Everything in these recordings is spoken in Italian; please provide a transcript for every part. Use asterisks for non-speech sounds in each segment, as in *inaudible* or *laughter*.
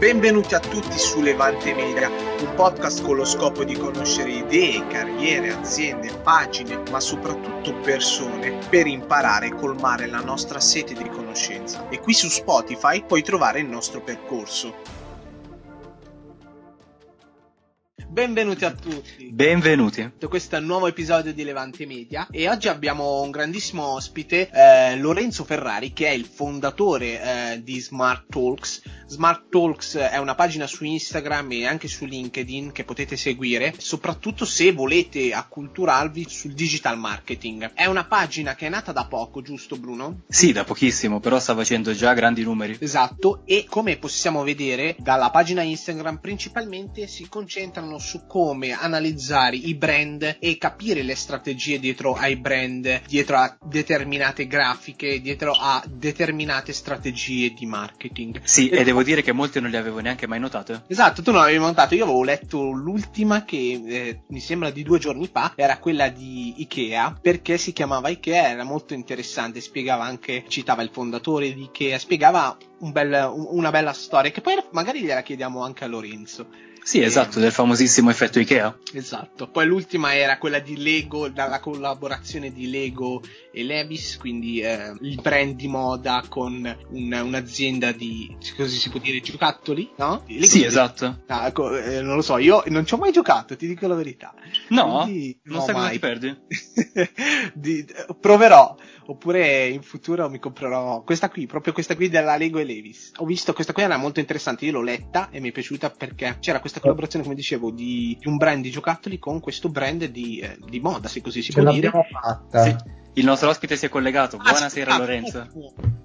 Benvenuti a tutti su Levante Media, un podcast con lo scopo di conoscere idee, carriere, aziende, pagine, ma soprattutto persone per imparare e colmare la nostra sete di conoscenza. E qui su Spotify puoi trovare il nostro percorso. Benvenuti a tutti. Benvenuti. Questo è un nuovo episodio di Levante Media e oggi abbiamo un grandissimo ospite, eh, Lorenzo Ferrari, che è il fondatore eh, di Smart Talks. Smart Talks è una pagina su Instagram e anche su LinkedIn che potete seguire, soprattutto se volete acculturarvi sul digital marketing. È una pagina che è nata da poco, giusto Bruno? Sì, da pochissimo, però sta facendo già grandi numeri. Esatto, e come possiamo vedere dalla pagina Instagram principalmente si concentrano su come analizzare i brand e capire le strategie dietro ai brand, dietro a determinate grafiche, dietro a determinate strategie di marketing. Sì, e, e devo dire che molte non le avevo neanche mai notate. Esatto, tu non l'avevi notato, io avevo letto l'ultima che eh, mi sembra di due giorni fa, era quella di Ikea, perché si chiamava Ikea, era molto interessante, spiegava anche, citava il fondatore di Ikea, spiegava un bel, una bella storia, che poi magari gliela chiediamo anche a Lorenzo. Sì, esatto, del famosissimo effetto Ikea. Esatto. Poi l'ultima era quella di Lego, dalla collaborazione di Lego e Levis, quindi eh, il brand di moda con un, un'azienda di, così si può dire, giocattoli, no? Lego sì, esatto. Ah, ecco, eh, non lo so, io non ci ho mai giocato, ti dico la verità. No, quindi, non no, sai mai. cosa ti perdi. *laughs* di, proverò, oppure in futuro mi comprerò questa qui, proprio questa qui della Lego e Levis. Ho visto questa qui era molto interessante, io l'ho letta e mi è piaciuta perché c'era questa collaborazione, come dicevo, di, di un brand di giocattoli con questo brand di, eh, di moda, se così si Ce può dire. fatta. Sì. Il nostro ospite si è collegato. Ah, Buonasera, ah, Lorenzo.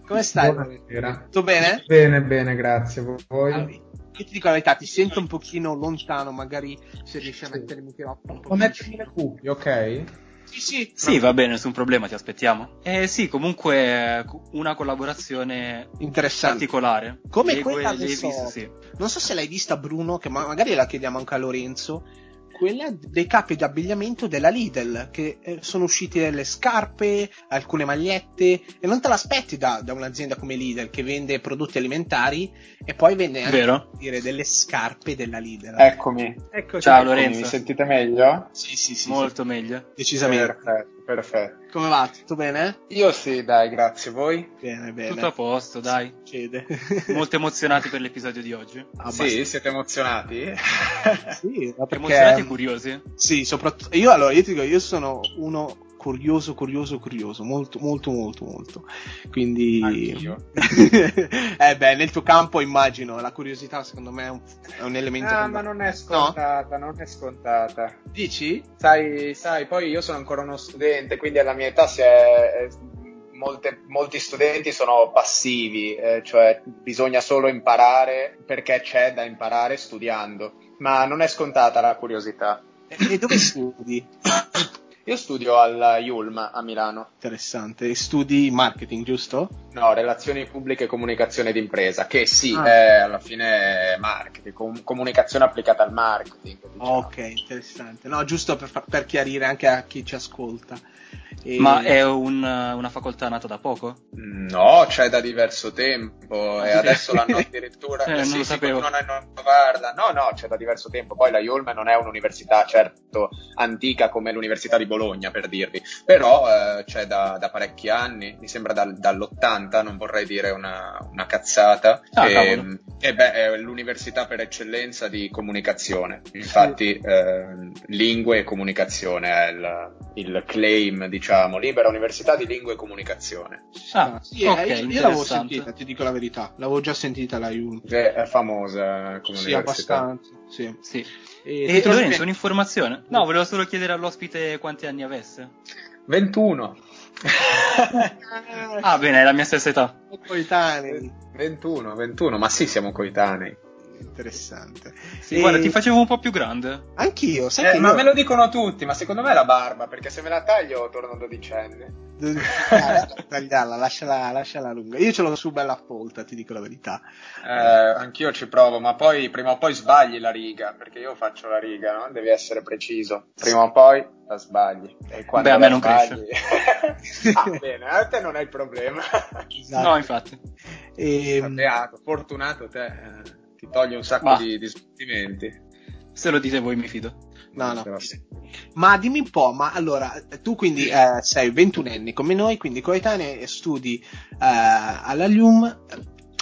Come stai? Buonasera. Tutto bene? Bene, bene, grazie. Voi? Ah, io ti dico la verità, ti sento un pochino lontano, magari se riesci a mettere il microfono. Ho mettermi le cuffie, ok? Sì, sì. Sì, va bene, nessun problema, ti aspettiamo. Eh sì, comunque una collaborazione interessante particolare. Come Lego quella adesso. Sì. Non so se l'hai vista Bruno, che magari la chiediamo anche a Lorenzo quella dei capi di abbigliamento della Lidl, che eh, sono uscite delle scarpe, alcune magliette, e non te l'aspetti da, da, un'azienda come Lidl che vende prodotti alimentari e poi vende anche dire, delle scarpe della Lidl. Eccomi. Eccoci. Ciao Lorenzo. Mi sentite meglio? Sì, sì, sì. Molto sì. meglio. Decisamente. Perfetto. Perfetto. Come va? Tutto bene? Io sì, dai, grazie. Voi? Bene, bene. Tutto a posto, dai. Succede. Molto emozionati per l'episodio di oggi. Abbastanza. Sì, siete emozionati? sì, perché... emozionati e curiosi? Sì, soprattutto io allora, io ti dico, io sono uno curioso, curioso, curioso, molto, molto, molto, molto. Quindi, *laughs* eh beh, nel tuo campo immagino la curiosità, secondo me è un, è un elemento. Ah, ma non è scontata, no? non è scontata. Dici? Sai, sai, poi io sono ancora uno studente, quindi alla mia età si è. Molte, molti studenti sono passivi, eh, cioè bisogna solo imparare perché c'è da imparare studiando, ma non è scontata la curiosità. E dove studi? *coughs* Io studio al Yulm a Milano. Interessante. E studi marketing, giusto? No, relazioni pubbliche e comunicazione d'impresa, che sì, ah. è alla fine marketing, com- comunicazione applicata al marketing. Diciamo. Ok, interessante. No, giusto per, per chiarire anche a chi ci ascolta. E... Ma è un, una facoltà nata da poco? No, c'è da diverso tempo e *laughs* adesso l'hanno addirittura... eh, non sì, lo sapevo. Non, è, non, guarda, no, no, c'è da diverso tempo. Poi la Yulm non è un'università certo antica come l'Università di Bologna, per dirvi, però eh, c'è da, da, parecchi anni, mi sembra dal, dall'80, non vorrei dire una, una cazzata. Ah, e, e, beh, è l'università per eccellenza di comunicazione. Infatti, eh, lingue e comunicazione è il, il claim, diciamo diciamo, Libera Università di Lingua e Comunicazione. Ah, sì, okay, io, io l'avevo sentita, ti dico la verità, l'avevo già sentita la IUN. È famosa come sì, università. abbastanza, sì. sì. E, e Lorenzo, un'informazione? No, volevo solo chiedere all'ospite quanti anni avesse. 21. ah, bene, è la mia stessa età. Coetanei. 21, 21, ma sì, siamo coetanei interessante. Sì, e... guarda, ti facevo un po' più grande. Anch'io, sai eh, che Ma io... me lo dicono tutti, ma secondo me è la barba, perché se me la taglio torno dodicenne. *laughs* tagliarla, lasciala, lasciala lunga. Io ce l'ho su bella folta, ti dico la verità. Eh, anch'io ci provo, ma poi prima o poi sbagli la riga, perché io faccio la riga, no? Devi essere preciso. Prima o poi la sbagli. E quando Beh, a me non sbagli... cresce. *laughs* ah, bene, a te non hai il problema. Esatto. No, infatti. E... Beato, fortunato te. Ti toglie un sacco di, di sbattimenti. Se lo dite voi mi fido. No, no. Però. Ma dimmi un po', ma allora, tu quindi eh, sei 21enni come noi, quindi coetanei, e studi eh, alla LUM.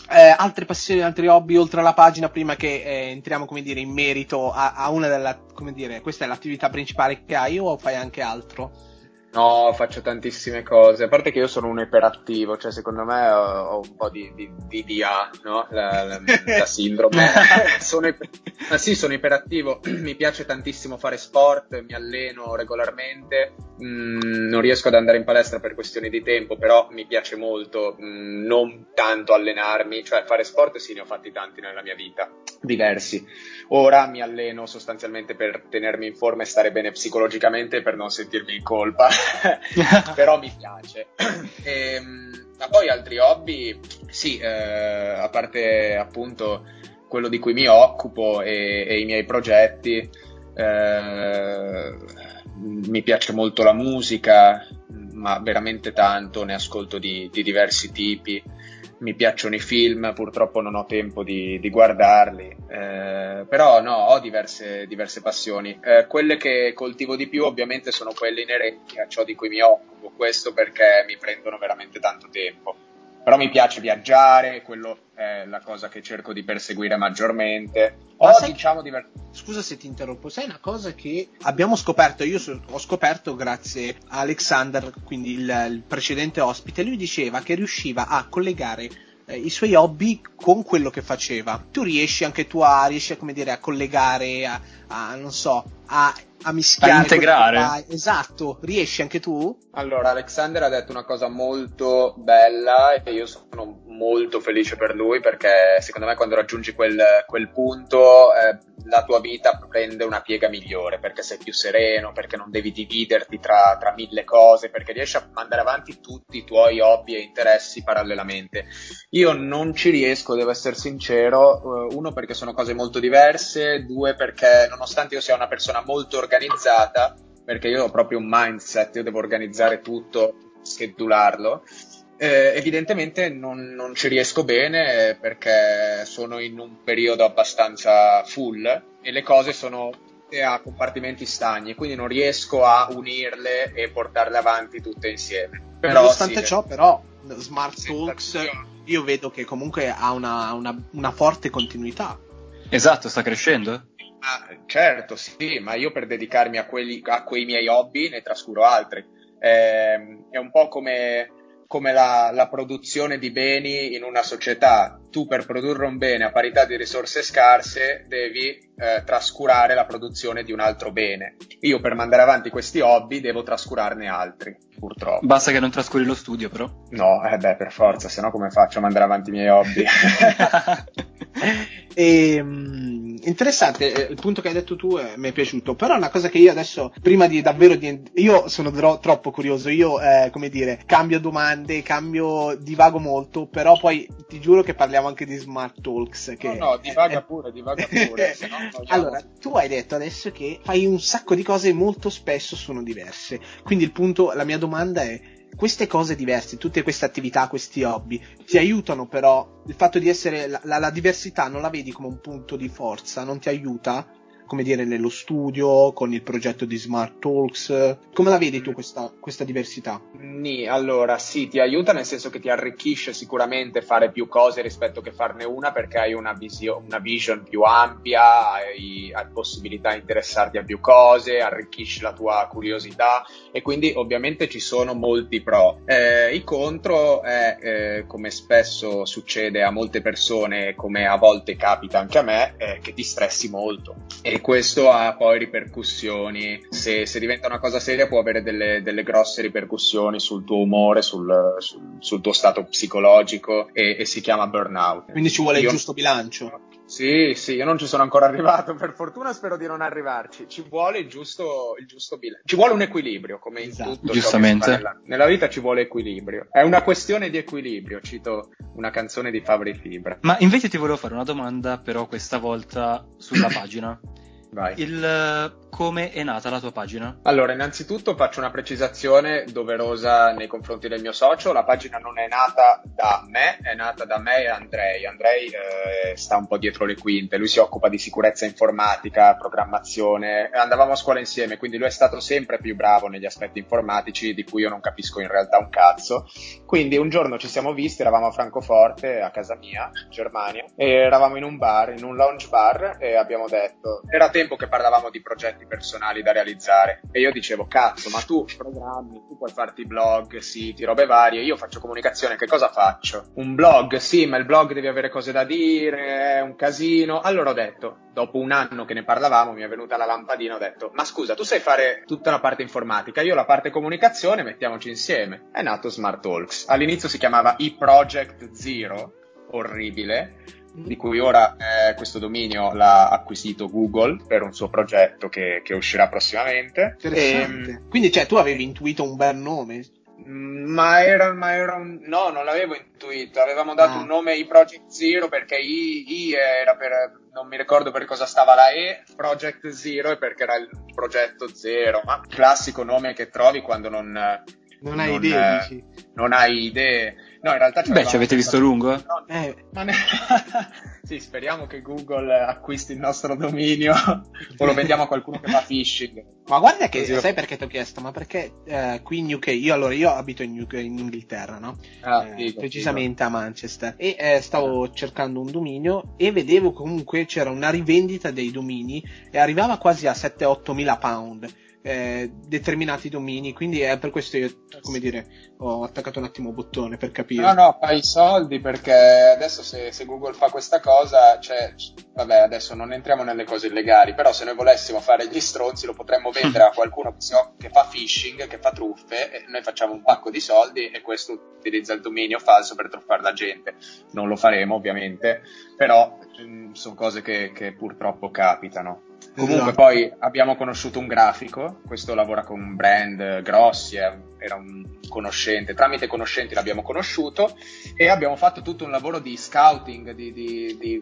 Eh, altre passioni, altri hobby oltre alla pagina prima che eh, entriamo come dire in merito a, a una della come dire questa è l'attività principale che hai o fai anche altro? No, faccio tantissime cose. A parte che io sono un iperattivo, cioè secondo me ho, ho un po' di, di, di DA, no? La, la- la sindrome. *laughs* sono, ma sì, sono iperattivo. *clears throat* Mi piace tantissimo fare sport, mi alleno regolarmente. Mm, non riesco ad andare in palestra per questioni di tempo, però mi piace molto mm, non tanto allenarmi, cioè fare sport sì, ne ho fatti tanti nella mia vita, diversi. Ora mi alleno sostanzialmente per tenermi in forma e stare bene psicologicamente per non sentirmi in colpa, *laughs* *laughs* però mi piace. *laughs* Ehm, ma poi altri hobby, sì, eh, a parte appunto quello di cui mi occupo e, e i miei progetti, eh, mi piace molto la musica, ma veramente tanto, ne ascolto di, di diversi tipi mi piacciono i film, purtroppo non ho tempo di, di guardarli, eh, però no, ho diverse, diverse passioni. Eh, quelle che coltivo di più ovviamente sono quelle inerenti a ciò di cui mi occupo, questo perché mi prendono veramente tanto tempo. Però mi piace viaggiare, quello è la cosa che cerco di perseguire maggiormente. Ma sai- diciamo, diver- Scusa se ti interrompo, sai una cosa che abbiamo scoperto, io so- ho scoperto grazie a Alexander, quindi il, il precedente ospite, lui diceva che riusciva a collegare eh, i suoi hobby con quello che faceva. Tu riesci anche tu a, riesci a, come dire, a collegare, a, a, non so, a, a mischiare. A integrare. Esatto, riesci anche tu? Allora, Alexander ha detto una cosa molto bella e io sono molto felice per lui perché secondo me quando raggiungi quel, quel punto eh, la tua vita prende una piega migliore perché sei più sereno, perché non devi dividerti tra, tra mille cose, perché riesci a mandare avanti tutti i tuoi hobby e interessi parallelamente. Io non ci riesco, devo essere sincero, eh, uno perché sono cose molto diverse, due perché nonostante io sia una persona molto organizzata, perché io ho proprio un mindset, io devo organizzare tutto, schedularlo. Eh, evidentemente non, non ci riesco bene eh, perché sono in un periodo abbastanza full e le cose sono a compartimenti stagni, quindi non riesco a unirle e portarle avanti tutte insieme. Però Nonostante sì, ciò, però, Smart Talks io vedo che comunque ha una, una, una forte continuità. Esatto, sta crescendo? Certo, sì, ma io per dedicarmi a, quelli, a quei miei hobby ne trascuro altri. Ehm, è un po' come, come la, la produzione di beni in una società. Tu per produrre un bene a parità di risorse scarse devi eh, trascurare la produzione di un altro bene. Io per mandare avanti questi hobby devo trascurarne altri, purtroppo. Basta che non trascuri lo studio, però. No, eh beh, per forza, se no come faccio a mandare avanti i miei hobby? *laughs* E, mm, interessante, eh, il punto che hai detto tu eh, mi è piaciuto, però una cosa che io adesso, prima di davvero di... Io sono dro- troppo curioso, io, eh, come dire, cambio domande, cambio, divago molto, però poi ti giuro che parliamo anche di Smart Talks. Che No, no, divaga eh, pure, divaga pure, *laughs* no allora, tu hai detto adesso che fai un sacco di cose e molto spesso sono diverse, quindi il punto, la mia domanda è... Queste cose diverse, tutte queste attività, questi hobby, ti aiutano però il fatto di essere la- la diversità non la vedi come un punto di forza, non ti aiuta, come dire, nello studio, con il progetto di Smart Talks. Come la vedi tu questa, questa diversità? Nì, allora sì, ti aiuta nel senso che ti arricchisce sicuramente fare più cose rispetto che farne una perché hai una, visio- una vision più ampia, hai, hai possibilità di interessarti a più cose, arricchisce la tua curiosità e quindi ovviamente ci sono molti pro. Eh, I contro è, eh, come spesso succede a molte persone, come a volte capita anche a me, è che ti stressi molto e questo ha poi ripercussioni. Se, se diventa una cosa seria può avere delle, delle grosse ripercussioni sul tuo umore, sul, sul- sul tuo stato psicologico e, e si chiama burnout. Quindi ci vuole il Io- giusto bilancio. Sì, sì, io non ci sono ancora arrivato, per fortuna spero di non arrivarci. Ci vuole il giusto, il giusto bilancio. Ci vuole un equilibrio, come in Esatto. tutto. ciò che si Giustamente. fa Nella, nella vita ci vuole equilibrio. È una questione di equilibrio, cito una canzone di Fabri Fibra. Ma invece ti volevo fare una domanda, però questa volta sulla pagina. Il, come è nata la tua pagina? Allora, innanzitutto faccio una precisazione doverosa nei confronti del mio socio. La pagina non è nata da me, è nata da me e Andrei. Andrei eh, sta un po' dietro le quinte, lui si occupa di sicurezza informatica, programmazione. Andavamo a scuola insieme, quindi lui è stato sempre più bravo negli aspetti informatici di cui io non capisco in realtà un cazzo. Quindi un giorno ci siamo visti, eravamo a Francoforte, a casa mia, in Germania, e eravamo in un bar, in un lounge bar, e abbiamo detto, era tempo che parlavamo di progetti personali da realizzare. E io dicevo, cazzo, ma tu programmi, tu puoi farti blog, siti, robe varie, io faccio comunicazione, che cosa faccio? Un blog, sì, ma il blog devi avere cose da dire, è un casino. Allora ho detto, dopo un anno che ne parlavamo, mi è venuta la lampadina, ho detto, ma scusa, tu sai fare tutta la parte informatica, io la parte comunicazione, mettiamoci insieme. È nato Smart Talks. All'inizio si chiamava e-Project Zero, orribile di cui ora eh, questo dominio l'ha acquisito Google per un suo progetto che, che uscirà prossimamente. Interessante. E, ehm, Quindi, cioè, tu avevi intuito un bel nome? Mm, ma era, ma era, un... No, non l'avevo intuito. Avevamo dato ah. un nome i Project Zero perché I, I, era per. Non mi ricordo per cosa stava la E. Project Zero è perché era il progetto zero. Ma classico nome che trovi quando non. Non hai non, idee, eh, dici? Non hai idee. No, in realtà Beh, ci avete visto lungo? No, eh. ne... *laughs* sì, speriamo che Google acquisti il nostro dominio *laughs* o lo vendiamo a qualcuno che fa phishing. Ma guarda che Così sai perché ti ho chiesto? Ma perché eh, qui in UK, io allora io abito in, UK, in Inghilterra, no? Ah, eh, figo, precisamente figo. a Manchester. E eh, stavo cercando un dominio e vedevo comunque c'era una rivendita dei domini e arrivava quasi a 7-8 mila pound eh, determinati domini, quindi è per questo io, come dire, ho attaccato un attimo bottone per capire. No, no, fai i soldi perché adesso se, se, Google fa questa cosa, cioè, vabbè, adesso non entriamo nelle cose illegali, però se noi volessimo fare gli stronzi lo potremmo vendere a *laughs* qualcuno che, fa phishing, che fa truffe, e noi facciamo un pacco di soldi e questo utilizza il dominio falso per truffare la gente. Non lo faremo ovviamente, però mm, sono cose che, che purtroppo capitano. Comunque esatto. poi abbiamo conosciuto un grafico, questo lavora con brand grossi, era un conoscente, tramite conoscenti l'abbiamo conosciuto e abbiamo fatto tutto un lavoro di scouting, di, di, di,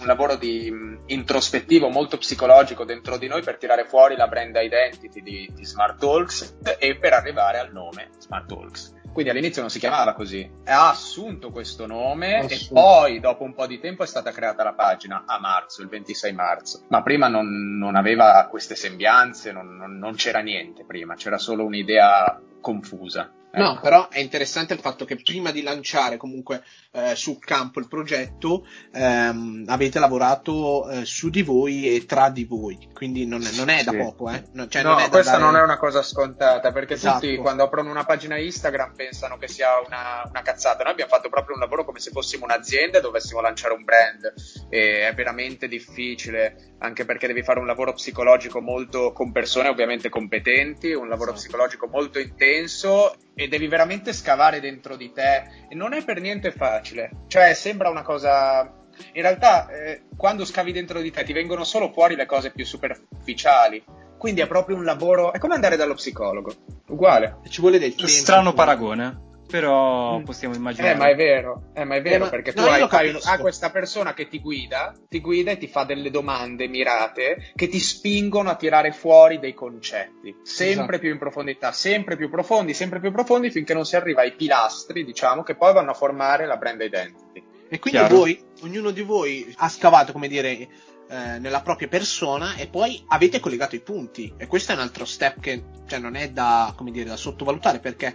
un lavoro di introspettivo molto psicologico dentro di noi per tirare fuori la brand identity di, di Smart Talks e per arrivare al nome Smart Talks. Quindi all'inizio non si chiamava così, ha assunto questo nome assunto. e poi dopo un po' di tempo è stata creata la pagina a marzo, il 26 marzo. Ma prima non, non aveva queste sembianze, non, non, non c'era niente prima, c'era solo un'idea confusa. Ecco. No, però è interessante il fatto che prima di lanciare comunque eh, sul campo il progetto ehm, avete lavorato eh, su di voi e tra di voi, quindi non è, non è da poco. Eh? No, cioè, no non questa dare... non è una cosa scontata perché esatto. tutti quando aprono una pagina Instagram pensano che sia una, una, cazzata. Noi abbiamo fatto proprio un lavoro come se fossimo un'azienda e dovessimo lanciare un brand e è veramente difficile anche perché devi fare un lavoro psicologico molto con persone ovviamente competenti, un lavoro esatto. psicologico molto intenso e devi veramente scavare dentro di te e non è per niente facile. Cioè, sembra una cosa in realtà eh, quando scavi dentro di te ti vengono solo fuori le cose più superficiali. Quindi è proprio un lavoro. È come andare dallo psicologo. Uguale. Ci vuole del tempo. Strano paragone. Però mm. possiamo immaginare. Eh, ma è vero, eh, ma è vero, eh, perché tu no, hai, hai, hai, questa persona che ti guida, ti guida e ti fa delle domande mirate che ti spingono a tirare fuori dei concetti, sempre esatto. più in profondità, sempre più profondi, sempre più profondi, finché non si arriva ai pilastri, diciamo, che poi vanno a formare la brand identity. E quindi Chiaro. voi, ognuno di voi ha scavato, come dire, eh, nella propria persona e poi avete collegato i punti. E questo è un altro step che cioè, non è da, come dire, da sottovalutare perché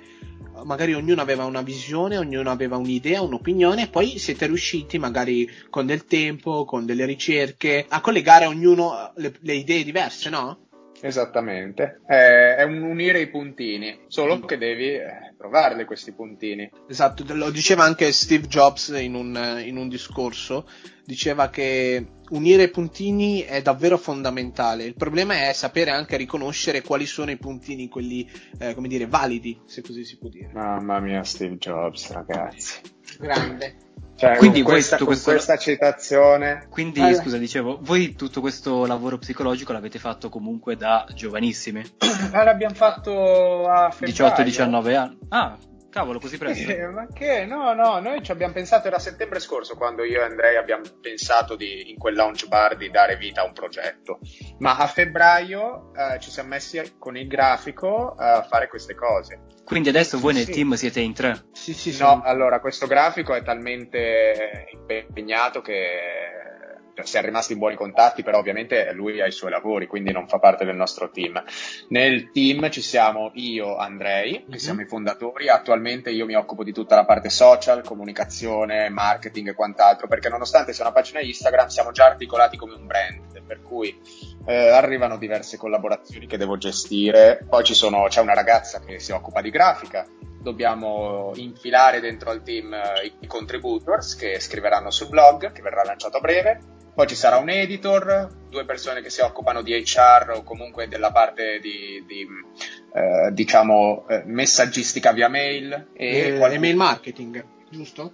magari ognuno aveva una visione, ognuno aveva un'idea, un'opinione, e poi siete riusciti magari con del tempo, con delle ricerche, a collegare ognuno le, le idee diverse, no? Esattamente, è, è un unire i puntini, solo che devi eh, trovarli questi puntini. Esatto, lo diceva anche Steve Jobs in un, in un discorso, diceva che unire i puntini è davvero fondamentale. Il problema è sapere anche riconoscere quali sono i puntini, quelli, eh, come dire, validi, se così si può dire. Mamma mia, Steve Jobs, ragazzi. Grande. Cioè, quindi con questa, con questo... questa citazione. Quindi, allora. scusa, dicevo, voi tutto questo lavoro psicologico l'avete fatto comunque da giovanissimi? Eh, l'abbiamo fatto a 18-19 anni. Ah, Cavolo, così presto? Eh, ma che? No, no, noi ci abbiamo pensato, era settembre scorso quando io e Andrei abbiamo pensato di, in quel launch bar di dare vita a un progetto. Ma a febbraio eh, ci siamo messi con il grafico a fare queste cose. Quindi adesso voi nel Sì. team siete in tre? Sì, sì, sì. No, allora, questo grafico è talmente impegnato che siamo rimasti in buoni contatti, però ovviamente lui ha i suoi lavori, quindi non fa parte del nostro team. Nel team ci siamo io, Andrei, che Mhm. siamo i fondatori. Attualmente io mi occupo di tutta la parte social, comunicazione, marketing e quant'altro, perché nonostante sia una pagina Instagram, siamo già articolati come un brand, per cui eh, arrivano diverse collaborazioni che devo gestire. Poi ci sono, c'è una ragazza che si occupa di grafica, dobbiamo infilare dentro al team eh, i contributors che scriveranno sul blog che verrà lanciato a breve. Poi ci sarà un editor, due persone che si occupano di HR o comunque della parte di, di, eh, diciamo eh, messaggistica via mail e Eh, qualcuno- email marketing, giusto?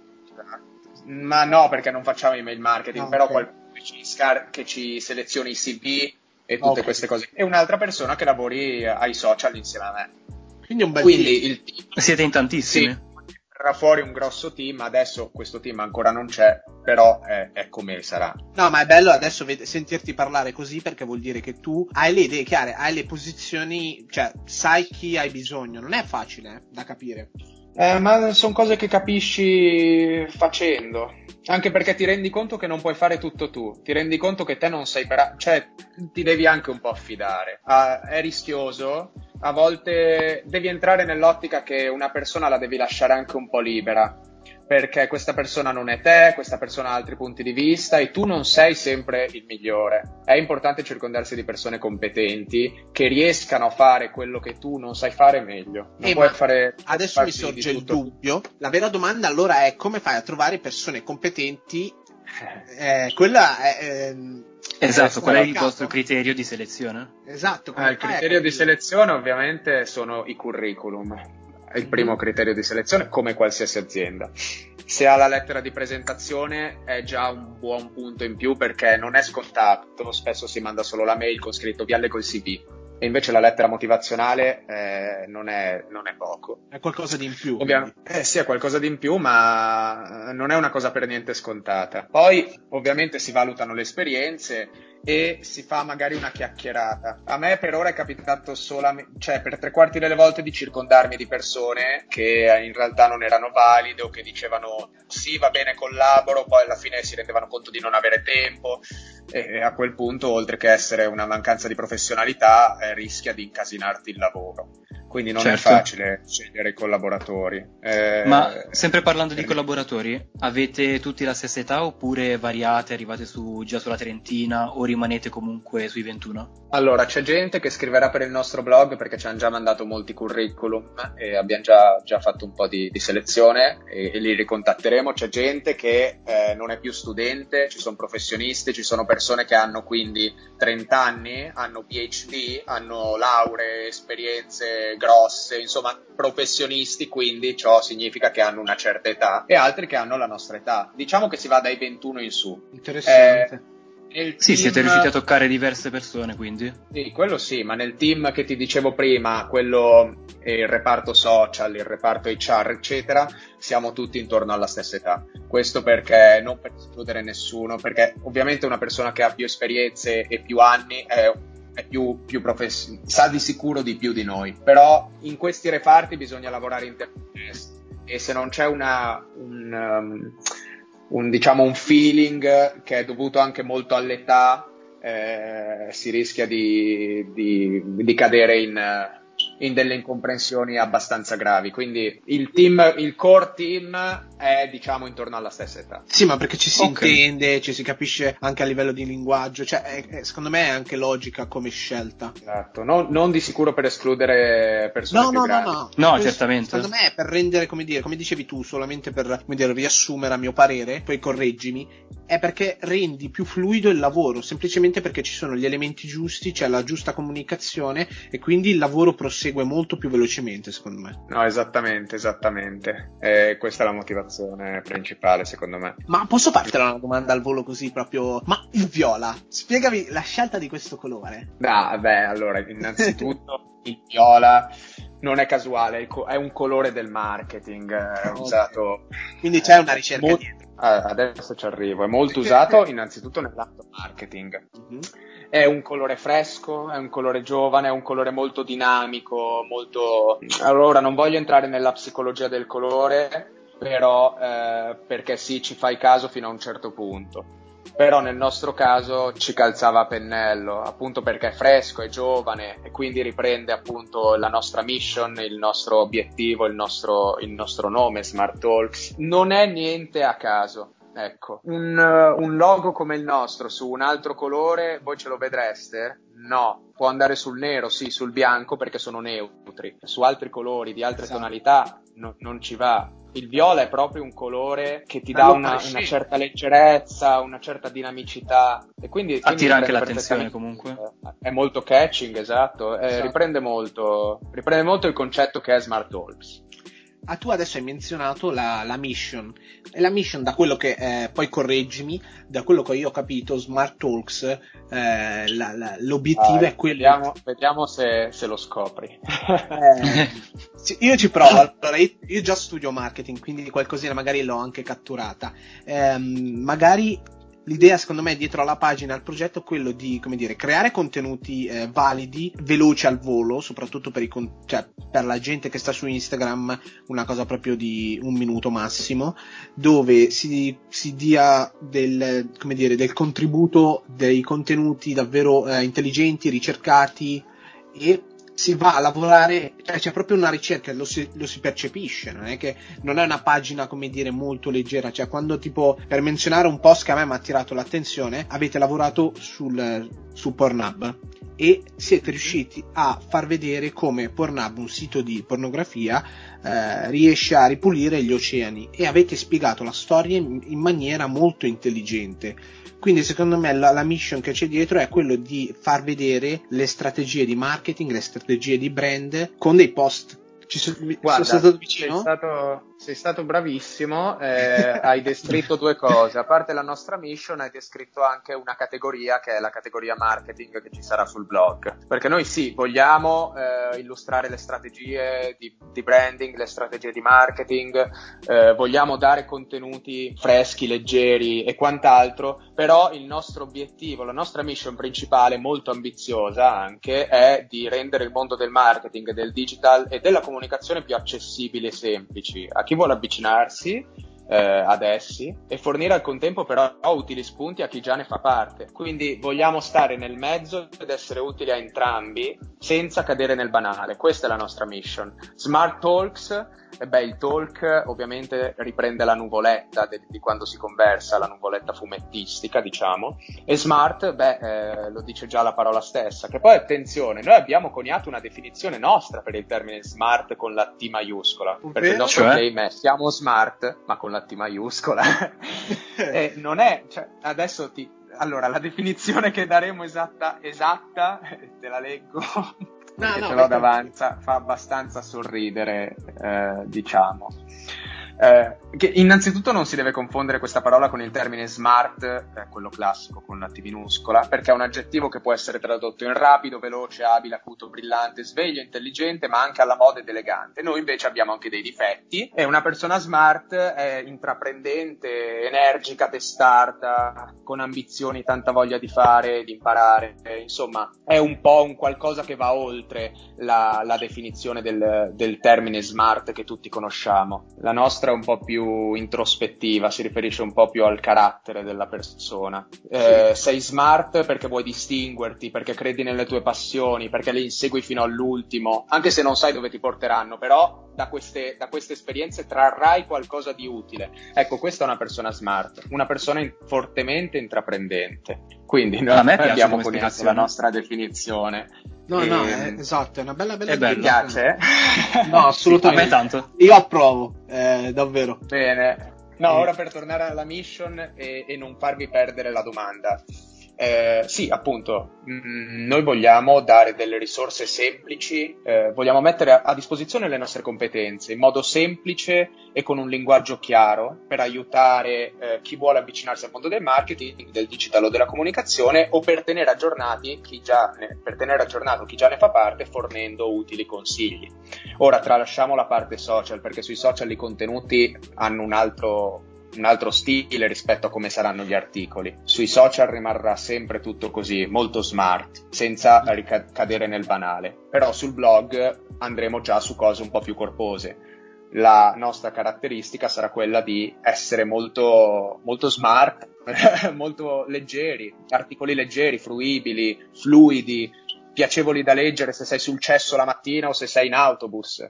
ma no perché non facciamo email marketing, Ah, però ok. qualcuno che ci, scar- che ci selezioni i CV e tutte Ok. queste cose. E un'altra persona che lavori ai social insieme a me. Quindi un bel Quindi il team Siete in tantissimi? sì, verrà fuori un grosso team, adesso questo team ancora non c'è, però è, è come sarà. No, ma è bello adesso ved- sentirti parlare così perché vuol dire che tu hai le idee chiare, hai le posizioni, cioè sai chi hai bisogno. Non è facile eh, da capire. Eh, ma sono cose che capisci facendo. Anche perché ti rendi conto che non puoi fare tutto tu, ti rendi conto che te non sei bravo, cioè ti devi anche un po' affidare. Ah, è rischioso, a volte devi entrare nell'ottica che una persona la devi lasciare anche un po' libera, perché questa persona non è te, questa persona ha altri punti di vista e tu non sei sempre il migliore. È importante circondarsi di persone competenti che riescano a fare quello che tu non sai fare meglio. Non Eh, puoi fare Adesso mi sorge il tutto. dubbio. La vera domanda allora è come fai a trovare persone competenti? *laughs* Eh, quella è... ehm, Esatto, eh, qual è il capo. vostro criterio di selezione? Esatto. Ah, il criterio di selezione ovviamente sono i curriculum. È il primo criterio di selezione come qualsiasi azienda. Se ha la lettera di presentazione è già un buon punto in più perché non è scontato, spesso si manda solo la mail con scritto vi allego il CV e invece la lettera motivazionale eh, non, è, non è poco. È qualcosa di in più. Ovvia- eh, sì, è qualcosa di in più, ma eh, non è una cosa per niente scontata. Poi, ovviamente, si valutano le esperienze e si fa magari una chiacchierata. A me per ora è capitato solamente, cioè per tre quarti delle volte di circondarmi di persone che in realtà non erano valide o che dicevano sì, va bene, collaboro, poi alla fine si rendevano conto di non avere tempo e a quel punto, oltre che essere una mancanza di professionalità, eh, rischia di incasinarti il lavoro. Quindi non Certo. è facile scegliere i collaboratori. Eh, Ma sempre parlando di collaboratori, avete tutti la stessa età oppure variate, arrivate su, già sulla trentina o rimanete comunque sui 21? Allora, c'è gente che scriverà per il nostro blog perché ci hanno già mandato molti curriculum e abbiamo già, già fatto un po' di, di selezione e, e li ricontatteremo. C'è gente che eh, non è più studente, ci sono professionisti, ci sono persone che hanno quindi 30 anni, hanno PhD, hanno lauree, esperienze grosse, insomma professionisti, quindi ciò significa che hanno una certa età e altri che hanno la nostra età. Diciamo che si va dai 21 in su. Interessante. Nel Sì, team- siete riusciti a toccare diverse persone quindi? Sì, quello sì, ma nel team che ti dicevo prima, quello è il reparto social, il reparto HR, eccetera, siamo tutti intorno alla stessa età. Questo perché non per escludere nessuno, perché ovviamente una persona che ha più esperienze e più anni è, è più, più profes- sa di sicuro di più di noi. Però in questi reparti bisogna lavorare in interesse e se non c'è una, un, um, un, diciamo, un feeling che è dovuto anche molto all'età, eh, si rischia di, di- di cadere in, in delle incomprensioni abbastanza gravi. Quindi il team, il core team è diciamo intorno alla stessa età. Sì, ma perché ci si Ok. intende, ci si capisce anche a livello di linguaggio, cioè è- è- secondo me è anche logica come scelta. Esatto, non, non di sicuro per escludere persone No, più no, no, grandi. no. No, Questo, certamente. Secondo me è per rendere, come dire, come dicevi tu, solamente per come dire, riassumere a mio parere, poi correggimi, è perché rendi più fluido il lavoro, semplicemente perché ci sono gli elementi giusti, c'è la giusta comunicazione e quindi il lavoro prosegue molto più velocemente, secondo me. No, esattamente, esattamente. E questa è la motivazione principale, secondo me. Ma posso fartela una domanda al volo così proprio? Ma il viola, spiegami la scelta di questo colore. Ah, beh, allora, innanzitutto *laughs* il viola non è casuale, è un colore del marketing eh, okay. usato. Quindi c'è una ricerca molto, dietro. Adesso ci arrivo, è molto usato innanzitutto nell'atto marketing. Mm-hmm. È un colore fresco, è un colore giovane, è un colore molto dinamico, molto... Allora, non voglio entrare nella psicologia del colore, però eh, perché sì, ci fai caso fino a un certo punto però nel nostro caso ci calzava a pennello, appunto perché è fresco, è giovane e quindi riprende appunto la nostra mission, il nostro obiettivo, il nostro, il nostro nome, Smart Talks. Non è niente a caso. Ecco, un, un, logo come il nostro su un altro colore, voi ce lo vedreste? No, può andare sul nero, sì, sul bianco perché sono neutri. Su altri colori di altre esatto. tonalità no, non ci va il viola è proprio un colore che ti dà una, una, certa leggerezza, una certa dinamicità e quindi, quindi attira anche l'attenzione comunque. È molto catching, esatto, esatto. Riprende, molto, riprende molto il concetto che è Smart Talks. Ah, tu adesso hai menzionato la, la mission. E la mission, da quello che eh, poi correggimi, da quello che io ho capito, Smart Talks, eh, la, la, l'obiettivo ah, è quello. Vediamo, vediamo se, se, lo scopri. eh, io ci provo. Allora, io, io, già studio marketing, quindi qualcosina magari l'ho anche catturata. Ehm, magari l'idea secondo me dietro alla pagina al progetto è quello di come dire creare contenuti eh, validi veloci al volo soprattutto per, con- cioè, per la gente che sta su Instagram una cosa proprio di un minuto massimo dove si, si dia del, come dire, del contributo dei contenuti davvero eh, intelligenti ricercati e si va a lavorare, cioè c'è proprio una ricerca, lo si, lo si, percepisce, non è che non è una pagina, come dire, molto leggera, cioè quando tipo, per menzionare un post che a me mi ha attirato l'attenzione, avete lavorato sul, su Pornhub e siete riusciti a far vedere come Pornhub, un sito di pornografia, eh, riesce a ripulire gli oceani e avete spiegato la storia in, in maniera molto intelligente quindi secondo me la, la, mission che c'è dietro è quello di far vedere le strategie di marketing, le strategie di brand con dei post. Ci so, Guarda, sono stato vicino? Stato, sei stato bravissimo, eh, hai descritto due cose. A parte la nostra mission, hai descritto anche una categoria che è la categoria marketing che ci sarà sul blog. Perché noi sì, vogliamo eh, illustrare le strategie di, di, branding, le strategie di marketing, eh, vogliamo dare contenuti freschi, leggeri e quant'altro, però il nostro obiettivo, la nostra mission principale, molto ambiziosa anche, è di rendere il mondo del marketing, del digital e della comunicazione più accessibili e semplici a chi vuole avvicinarsi eh, ad essi e fornire al contempo però utili spunti a chi già ne fa parte. Quindi vogliamo stare nel mezzo ed essere utili a entrambi senza cadere nel banale. Questa è la nostra mission. Smart Talks e beh, il talk ovviamente riprende la nuvoletta de- di quando si conversa, la nuvoletta fumettistica, diciamo, e smart, beh, eh, lo dice già la parola stessa, che poi attenzione, noi abbiamo coniato una definizione nostra per il termine smart con la T maiuscola, perché il nostro cioè? claim è siamo smart, ma con la T maiuscola. *laughs* e non è, cioè, adesso ti, allora, la definizione che daremo esatta, esatta *laughs* te la leggo no, no, ce l'ho davanti, fa abbastanza sorridere, eh, diciamo. Eh, che innanzitutto non si deve confondere questa parola con il termine smart, eh, quello classico con la T minuscola, perché è un aggettivo che può essere tradotto in rapido, veloce, abile, acuto, brillante, sveglio, intelligente, ma anche alla moda ed elegante. Noi invece abbiamo anche dei difetti e una persona smart è intraprendente, energica, testarda, con ambizioni, tanta voglia di fare, di imparare, eh, insomma è un po' un qualcosa che va oltre la, la definizione del, del termine smart che tutti conosciamo. La nostra è un po' più introspettiva, si riferisce un po' più al carattere della persona. Eh, sei smart perché vuoi distinguerti, perché credi nelle tue passioni, perché le insegui fino all'ultimo, anche se non sai dove ti porteranno, però da queste, da queste esperienze trarrai qualcosa di utile. Ecco, questa è una persona smart, una persona in, fortemente intraprendente. Quindi noi *laughs* abbiamo coniato la nostra definizione. No, e... no, è, ehm, esatto, è una bella bella. Ti piace? *laughs* No, assolutamente. Sì, tanto. Io approvo, eh, davvero. Bene. No, ora per tornare alla mission e, e non farvi perdere la domanda. Eh, sì, appunto, mm, noi vogliamo dare delle risorse semplici, eh, vogliamo mettere a, disposizione le nostre competenze in modo semplice e con un linguaggio chiaro per aiutare eh, chi vuole avvicinarsi al mondo del marketing, del digital o della comunicazione o per tenere, aggiornati chi ne, per tenere aggiornato chi già ne fa parte fornendo utili consigli. Ora tralasciamo la parte social perché sui social i contenuti hanno un altro un altro stile rispetto a come saranno gli articoli. Sui social rimarrà sempre tutto così, molto smart, senza ricadere nel banale. Però sul blog andremo già su cose un po' più corpose. La nostra caratteristica sarà quella di essere molto, molto smart, *laughs* molto leggeri, articoli leggeri, fruibili, fluidi, piacevoli da leggere se sei sul cesso la mattina o se sei in autobus.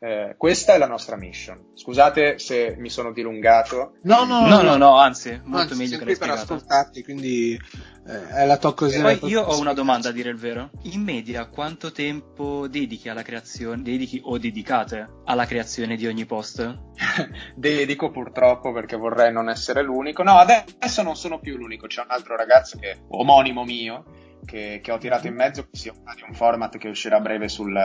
Eh, questa è la nostra mission. Scusate se mi sono dilungato. No, no, no, no, no anzi, molto anzi, meglio che l'hai per ascoltarti, quindi eh, è la tua così. Poi io ho una domanda a dire il vero. In media quanto tempo dedichi alla creazione, dedichi o dedicate alla creazione di ogni post? *laughs* Dedico purtroppo perché vorrei non essere l'unico. No, adesso non sono più l'unico, c'è un altro ragazzo che omonimo mio che, che, ho tirato in mezzo, che si occupa di un format che uscirà a breve sul,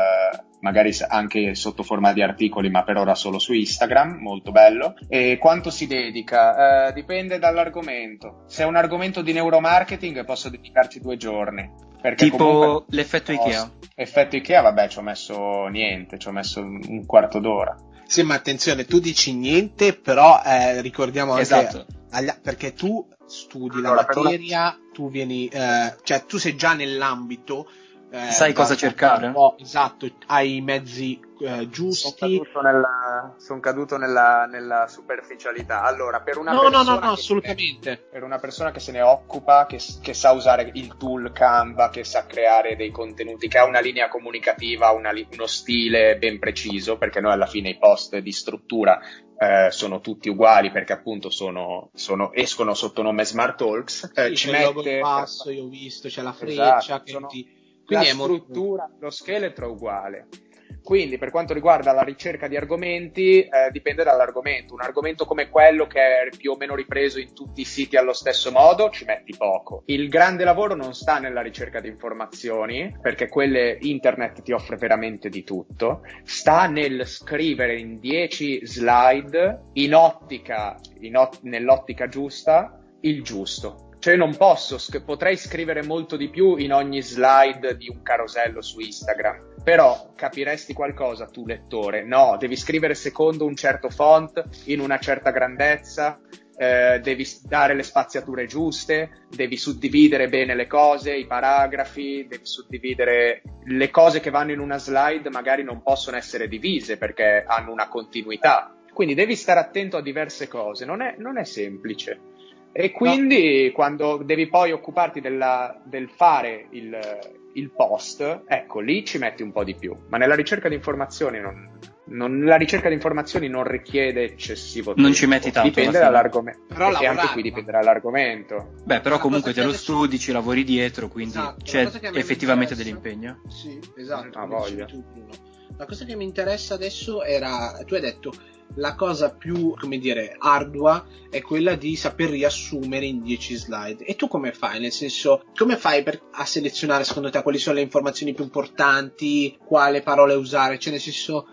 magari anche sotto forma di articoli, ma per ora solo su Instagram, molto bello. E quanto si dedica? Eh, dipende dall'argomento. Se è un argomento di neuromarketing posso dedicarci due giorni. tipo l'effetto Ikea. Effetto Ikea, vabbè, ci ho messo niente, ci ho messo un quarto d'ora. Sì, ma attenzione, tu dici niente, però eh, ricordiamo anche... Esatto. Agli, perché tu studi allora, la materia, una... tu vieni, eh, cioè tu sei già nell'ambito. Eh, Sai cosa cercare? Esatto, hai i mezzi eh, giusti. Sono caduto, nella, son caduto nella, nella, superficialità. Allora, per una no, persona. No, no, no, assolutamente. Ne, per una persona che se ne occupa, che, che, sa usare il tool Canva, che sa creare dei contenuti, che ha una linea comunicativa, una, uno stile ben preciso, perché noi alla fine i post di struttura eh, sono tutti uguali perché appunto sono, sono, escono sotto nome Smart Talks. Eh, sì, ci mette... il basso, *laughs* io ho visto, c'è la freccia. Esatto, sono... ti... Quindi la struttura, molto... lo scheletro è uguale. Quindi per quanto riguarda la ricerca di argomenti, eh, dipende dall'argomento. Un argomento come quello che è più o meno ripreso in tutti i siti allo stesso modo, ci metti poco. Il grande lavoro non sta nella ricerca di informazioni, perché quelle internet ti offre veramente di tutto, sta nel scrivere in 10 slide in ottica, in ot- nell'ottica giusta, il giusto. Cioè non posso, potrei scrivere molto di più in ogni slide di un carosello su Instagram, però capiresti qualcosa tu lettore? No, devi scrivere secondo un certo font, in una certa grandezza, eh, devi dare le spaziature giuste, devi suddividere bene le cose, i paragrafi, devi suddividere le cose che vanno in una slide magari non possono essere divise perché hanno una continuità. Quindi devi stare attento a diverse cose, non è, non è semplice. E quindi no. quando devi poi occuparti della, del fare il, il, post, ecco, lì ci metti un po' di più. Ma nella ricerca di informazioni non, non, la ricerca di informazioni non richiede eccessivo tempo. Non ci metti tanto. Dipende dall'argomento. Però e anche qui dipende dall'argomento. Beh, però comunque te lo studi, ci lavori dietro, quindi esatto, c'è effettivamente dell'impegno. Sì, esatto. Ah, voglia. La cosa che mi interessa adesso era, tu hai detto, la cosa più, come dire, ardua è quella di saper riassumere in 10 slide. E tu come fai? Nel senso, come fai per, a selezionare secondo te quali sono le informazioni più importanti, quale parole usare? Cioè, nel senso,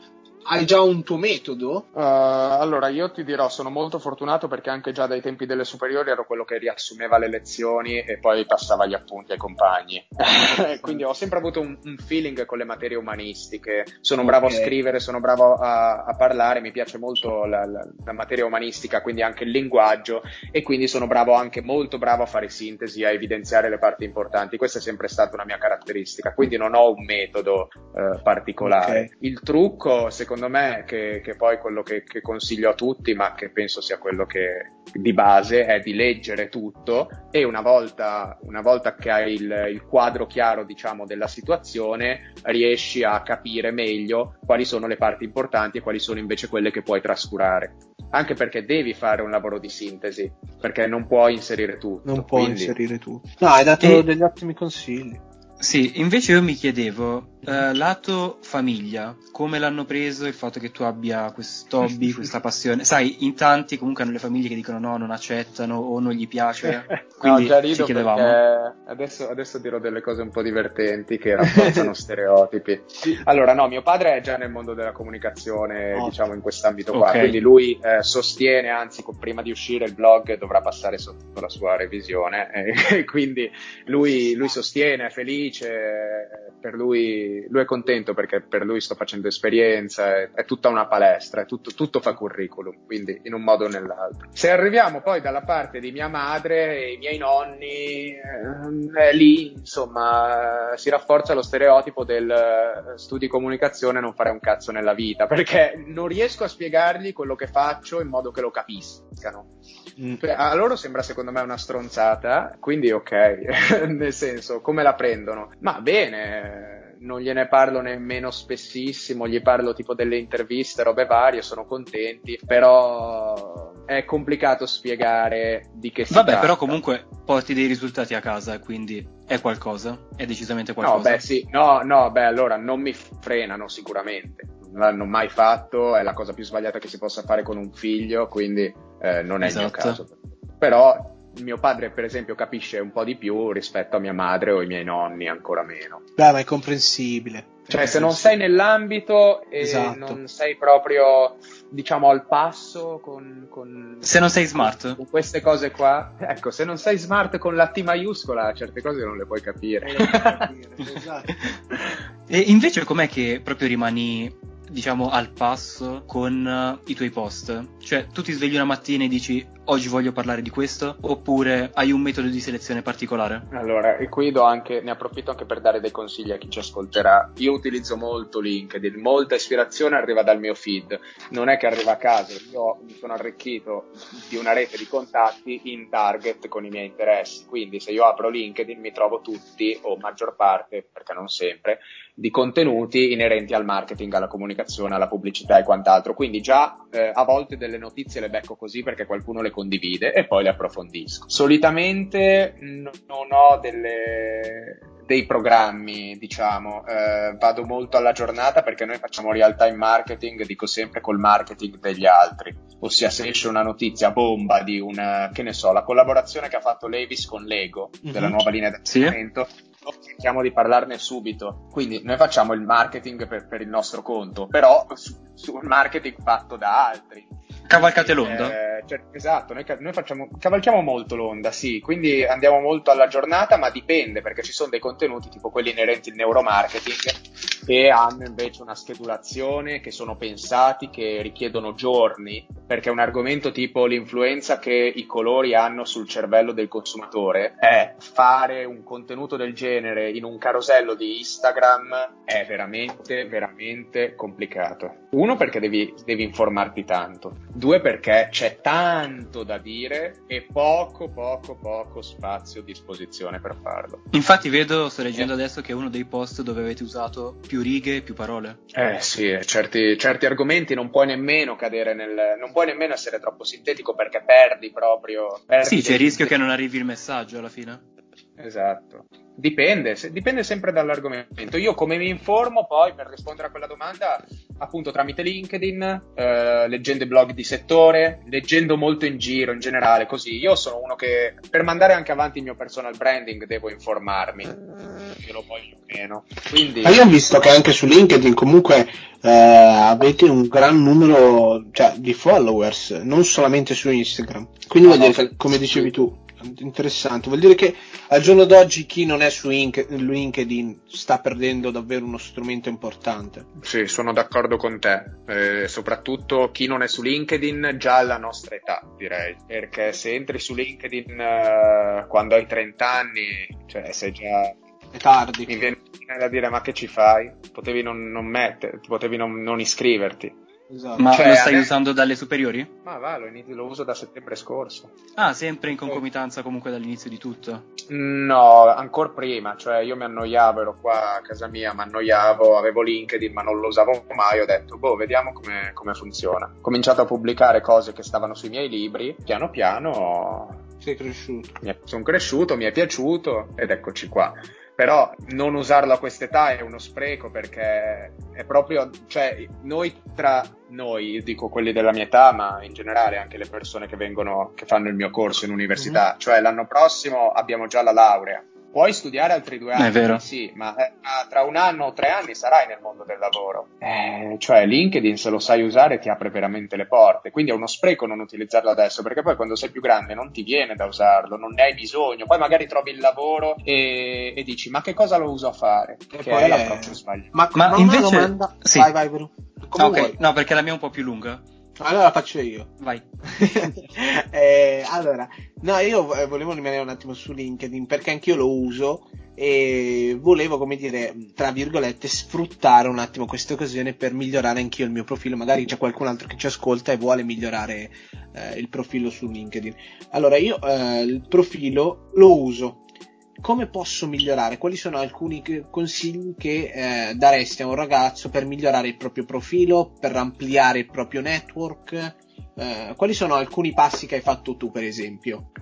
hai già un tuo metodo? Uh, allora, io ti dirò, sono molto fortunato perché anche già dai tempi delle superiori ero quello che riassumeva le lezioni e poi passava gli appunti ai compagni. *laughs* Quindi ho sempre avuto un, un, feeling con le materie umanistiche. Sono bravo okay. a scrivere, sono bravo a, a parlare, mi piace molto la, la, la, materia umanistica, quindi anche il linguaggio e quindi sono bravo anche molto bravo a fare sintesi, a evidenziare le parti importanti. Questa è sempre stata una mia caratteristica, quindi non ho un metodo uh, particolare. Okay. Il trucco, secondo secondo me, che, che poi quello che, che, consiglio a tutti, ma che penso sia quello che di base, è di leggere tutto e una volta, una volta che hai il, il quadro chiaro, diciamo, della situazione, riesci a capire meglio quali sono le parti importanti e quali sono invece quelle che puoi trascurare anche perché devi fare un lavoro di sintesi, perché non puoi inserire tutto. Non puoi quindi... inserire tutto. No, hai dato e... degli ottimi consigli. Sì, invece io mi chiedevo, eh, lato famiglia, come l'hanno preso il fatto che tu abbia questo hobby, questa passione? Sai, in tanti comunque hanno le famiglie che dicono no, non accettano o non gli piace. *laughs* Quindi no, già rido ci chiedevamo. Adesso, adesso, dirò delle cose un po' divertenti che rafforzano *laughs* stereotipi. Allora, no, mio padre è già nel mondo della comunicazione, oh. diciamo in quest'ambito qua, okay. quindi lui eh, sostiene, anzi, prima di uscire il blog dovrà passare sotto la sua revisione, *laughs* e quindi lui, lui sostiene, è felice felice, per lui, lui è contento perché per lui sto facendo esperienza, è, è tutta una palestra, tutto, tutto, fa curriculum, quindi in un modo o nell'altro. Se arriviamo poi dalla parte di mia madre e i miei nonni, eh, lì insomma si rafforza lo stereotipo del eh, studi comunicazione e non fare un cazzo nella vita, perché non riesco a spiegargli quello che faccio in modo che lo capiscano. Mm. A loro sembra secondo me una stronzata, quindi ok, *laughs* nel senso, come la prendono? Ma bene, non gliene parlo nemmeno spessissimo, gli parlo tipo delle interviste, robe varie, sono contenti, però è complicato spiegare di che si Vabbè, tratta. però comunque porti dei risultati a casa, quindi è qualcosa, è decisamente qualcosa. No, beh sì, no, no, beh allora non mi frenano sicuramente, non l'hanno mai fatto, è la cosa più sbagliata che si possa fare con un figlio, quindi eh, non è esatto. il mio esatto. caso. Però mio padre, per esempio, capisce un po' di più rispetto a mia madre o i miei nonni, ancora meno. Beh, ma è comprensibile. Cioè, se non sei nell'ambito e esatto. non sei proprio, diciamo, al passo con, con, Se non sei smart. Con queste cose qua. Ecco, se non sei smart con la T maiuscola, certe cose non le puoi capire. *laughs* esatto. e invece com'è che proprio rimani diciamo, al passo con uh, i tuoi post? Cioè, tu ti svegli una mattina e dici oggi voglio parlare di questo? Oppure hai un metodo di selezione particolare? Allora, e qui anche, ne approfitto anche per dare dei consigli a chi ci ascolterà. Io utilizzo molto LinkedIn, molta ispirazione arriva dal mio feed. Non è che arriva a caso, io mi sono arricchito di una rete di contatti in target con i miei interessi. Quindi se io apro LinkedIn mi trovo tutti, o maggior parte, perché non sempre, di contenuti inerenti al marketing, alla comunicazione, alla pubblicità e quant'altro. Quindi già eh, a volte delle notizie le becco così perché qualcuno le condivide e poi le approfondisco. Solitamente non ho delle, dei programmi, diciamo, eh, vado molto alla giornata perché noi facciamo real time marketing, dico sempre col marketing degli altri, ossia se esce una notizia bomba di una, che ne so, la collaborazione che ha fatto Levis con Lego, mm-hmm. della nuova linea di sì cerchiamo di parlarne subito. Quindi noi facciamo il marketing per, per il nostro conto, però sul su marketing fatto da altri. Cavalcate l'onda? Eh, cioè, esatto, noi, noi facciamo, cavalchiamo molto l'onda, sì, quindi andiamo molto alla giornata, ma dipende perché ci sono dei contenuti tipo quelli inerenti al neuromarketing che hanno invece una schedulazione, che sono pensati, che richiedono giorni, perché un argomento tipo l'influenza che i colori hanno sul cervello del consumatore è fare un contenuto del genere in un carosello di Instagram è veramente, veramente complicato. Uno perché devi, devi informarti tanto due perché c'è tanto da dire e poco, poco, poco spazio a disposizione per farlo. Infatti vedo, sto leggendo eh. adesso che è uno dei post dove avete usato più righe e più parole. Eh sì, certi, certi argomenti non puoi nemmeno cadere nel... non puoi nemmeno essere troppo sintetico perché perdi proprio... Perdi sì, c'è il rischio che non arrivi il messaggio alla fine. Esatto. Dipende, dipende sempre dall'argomento. Io come mi informo poi per rispondere a quella domanda, appunto tramite LinkedIn, eh, leggendo i blog di settore, leggendo molto in giro in generale, così. Io sono uno che per mandare anche avanti il mio personal branding devo informarmi, che lo voglio meno. Quindi... Ma io ho visto che anche su LinkedIn comunque eh, avete un gran numero cioè, di followers, non solamente su Instagram. Quindi no, vuol dire che, come dicevi tu, interessante. Vuol dire che al giorno d'oggi chi non è su LinkedIn sta perdendo davvero uno strumento importante. Sì, sono d'accordo con te. Eh, soprattutto chi non è su LinkedIn già alla nostra età, direi. Perché se entri su LinkedIn eh, quando hai 30 anni, cioè sei già è tardi. Mi viene da dire ma che ci fai? Potevi non, non mettere, potevi non, non iscriverti. Esatto. Ma cioè, lo stai adesso... usando dalle superiori? Ma va, lo, inizio, lo, uso da settembre scorso. Ah, sempre in concomitanza comunque dall'inizio di tutto? No, ancora prima, cioè io mi annoiavo, ero qua a casa mia, mi annoiavo, avevo LinkedIn ma non lo usavo mai, ho detto, boh, vediamo come, come funziona. Ho cominciato a pubblicare cose che stavano sui miei libri, piano piano... Sei cresciuto. sono cresciuto, mi è piaciuto ed eccoci qua però non usarlo a quest'età è uno spreco perché è proprio, cioè noi tra noi, dico quelli della mia età, ma in generale anche le persone che vengono, che fanno il mio corso in università, mm-hmm. cioè l'anno prossimo abbiamo già la laurea Puoi studiare altri due anni, è vero. sì, ma eh, tra un anno o tre anni sarai nel mondo del lavoro. Eh, cioè LinkedIn, se lo sai usare, ti apre veramente le porte. Quindi è uno spreco non utilizzarlo adesso, perché poi quando sei più grande non ti viene da usarlo, non ne hai bisogno. Poi magari trovi il lavoro e, e dici, ma che cosa lo uso a fare? E che poi è l'approccio sbagliato. Ma, ma invece... Domanda... Sì. Vai, vai, Bru. Ah, ok, no, perché la mia è un po' più lunga. Allora la faccio io. Vai. *laughs* eh, allora, no, io eh, volevo rimanere un attimo su LinkedIn perché anch'io lo uso e volevo, come dire, tra virgolette, sfruttare un attimo questa occasione per migliorare anch'io il mio profilo. Magari c'è qualcun altro che ci ascolta e vuole migliorare eh, il profilo su LinkedIn. Allora, io eh, il profilo lo uso come posso migliorare? Quali sono alcuni consigli che eh, daresti a un ragazzo per migliorare il proprio profilo, per ampliare il proprio network? Eh, quali sono alcuni passi che hai fatto tu, per esempio?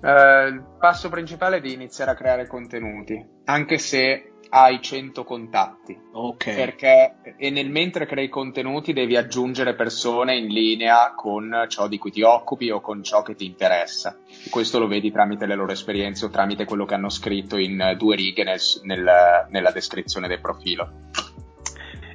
Uh, il passo principale è di iniziare a creare contenuti, anche se hai 100 contatti. Ok. Perché e nel mentre crei contenuti devi aggiungere persone in linea con ciò di cui ti occupi o con ciò che ti interessa. E questo lo vedi tramite le loro esperienze o tramite quello che hanno scritto in due righe nel, nel, nella descrizione del profilo.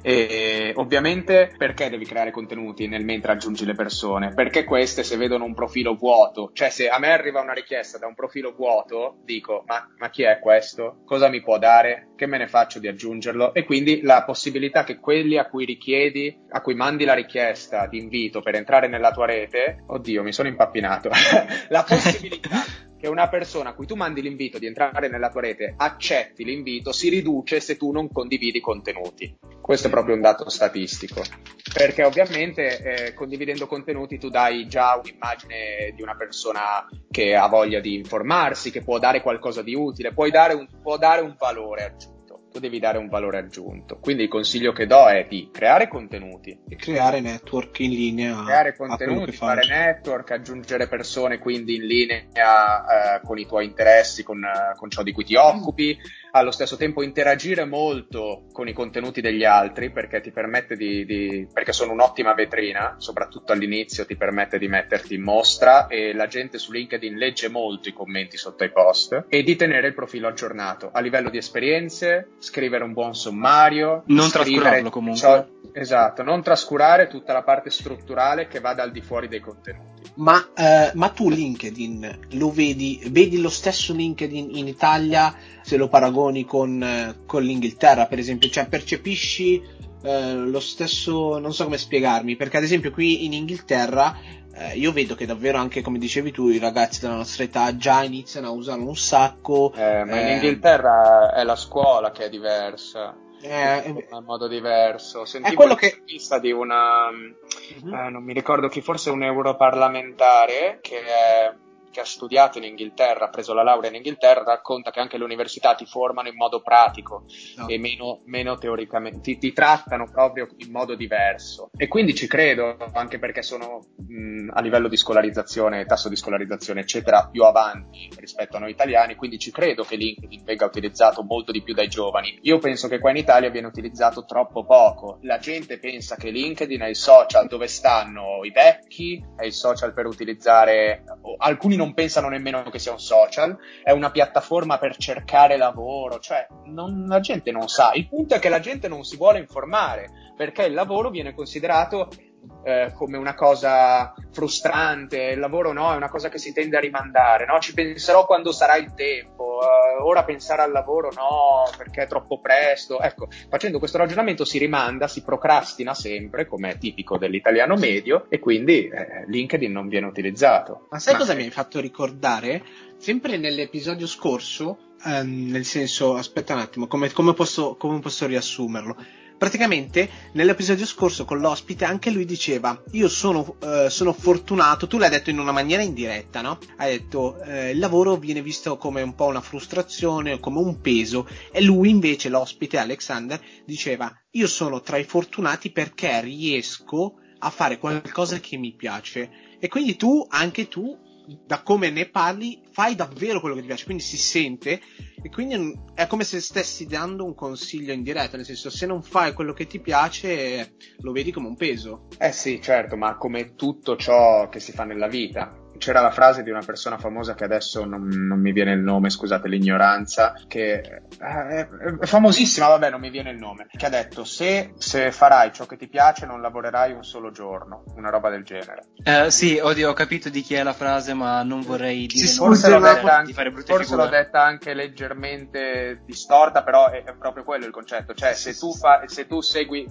E ovviamente perché devi creare contenuti nel mentre aggiungi le persone? Perché queste se vedono un profilo vuoto, cioè se a me arriva una richiesta da un profilo vuoto, dico ma, ma chi è questo? Cosa mi può dare? Che me ne faccio di aggiungerlo? E quindi la possibilità che quelli a cui richiedi, a cui mandi la richiesta di invito per entrare nella tua rete, oddio mi sono impappinato, *laughs* la possibilità che una persona a cui tu mandi l'invito di entrare nella tua rete accetti l'invito si riduce se tu non condividi contenuti. Questo è proprio un dato statistico, perché ovviamente eh, condividendo contenuti tu dai già un'immagine di una persona che ha voglia di informarsi, che può dare qualcosa di utile, dare un, può dare un valore aggiunto tu devi dare un valore aggiunto. Quindi il consiglio che do è di creare contenuti. E creare network in linea. Creare contenuti, fare network, aggiungere persone quindi in linea eh, con i tuoi interessi, con, con ciò di cui ti occupi. Mm allo stesso tempo interagire molto con i contenuti degli altri perché ti permette di, di, perché sono un'ottima vetrina, soprattutto all'inizio ti permette di metterti in mostra e la gente su LinkedIn legge molto i commenti sotto i post e di tenere il profilo aggiornato a livello di esperienze, scrivere un buon sommario, non trascurarlo comunque. Ciò, esatto, non trascurare tutta la parte strutturale che va dal di fuori dei contenuti. Ma, eh, ma tu LinkedIn lo vedi, vedi lo stesso LinkedIn in Italia se lo paragoni con, eh, con l'Inghilterra, per esempio? Cioè percepisci eh, lo stesso, non so come spiegarmi, perché ad esempio qui in Inghilterra eh, io vedo che davvero anche come dicevi tu i ragazzi della nostra età già iniziano a usarlo un sacco. Eh, ma in eh, Inghilterra è la scuola che è diversa eh, in modo diverso. Sentivo è quello che di una, uh-huh. eh, non mi ricordo chi, forse un europarlamentare che è che ha studiato in Inghilterra, ha preso la laurea in Inghilterra, racconta che anche le università ti formano in modo pratico no. e meno, meno teoricamente, ti, ti, trattano proprio in modo diverso. E quindi ci credo, anche perché sono mh, a livello di scolarizzazione, tasso di scolarizzazione, eccetera, più avanti rispetto a noi italiani, quindi ci credo che LinkedIn venga utilizzato molto di più dai giovani. Io penso che qua in Italia viene utilizzato troppo poco. La gente pensa che LinkedIn è il social dove stanno i vecchi, è il social per utilizzare, alcuni non non pensano nemmeno che sia un social, è una piattaforma per cercare lavoro, cioè non, la gente non sa. Il punto è che la gente non si vuole informare perché il lavoro viene considerato eh, come una cosa frustrante, il lavoro no, è una cosa che si tende a rimandare, no? ci penserò quando sarà il tempo, eh, ora pensare al lavoro no, perché è troppo presto. Ecco, facendo questo ragionamento si rimanda, si procrastina sempre, come è tipico dell'italiano medio, e quindi eh, LinkedIn non viene utilizzato. Ma sai Ma... cosa mi hai fatto ricordare? Sempre nell'episodio scorso, ehm, nel senso, aspetta un attimo, come, come, posso, come posso riassumerlo? Praticamente nell'episodio scorso con l'ospite anche lui diceva io sono, eh, sono fortunato, tu l'hai detto in una maniera indiretta, no? Hai detto eh, il lavoro viene visto come un po' una frustrazione, come un peso. E lui invece l'ospite Alexander diceva io sono tra i fortunati perché riesco a fare qualcosa che mi piace. E quindi tu, anche tu da come ne parli, fai davvero quello che ti piace, quindi si sente e quindi è come se stessi dando un consiglio in diretta, nel senso se non fai quello che ti piace lo vedi come un peso. Eh sì, certo, ma come tutto ciò che si fa nella vita, c'era la frase di una persona famosa che adesso non, non mi viene il nome, scusate l'ignoranza, che è, è, famosissima, vabbè non mi viene il nome, che ha detto se, se, farai ciò che ti piace non lavorerai un solo giorno, una roba del genere. Eh, sì, oddio, ho capito di chi è la frase, ma non vorrei dire sì, forse, l'ho detta, anche, forse l'ho detta anche leggermente distorta, però è, è proprio quello il concetto, cioè se tu, fa, se tu segui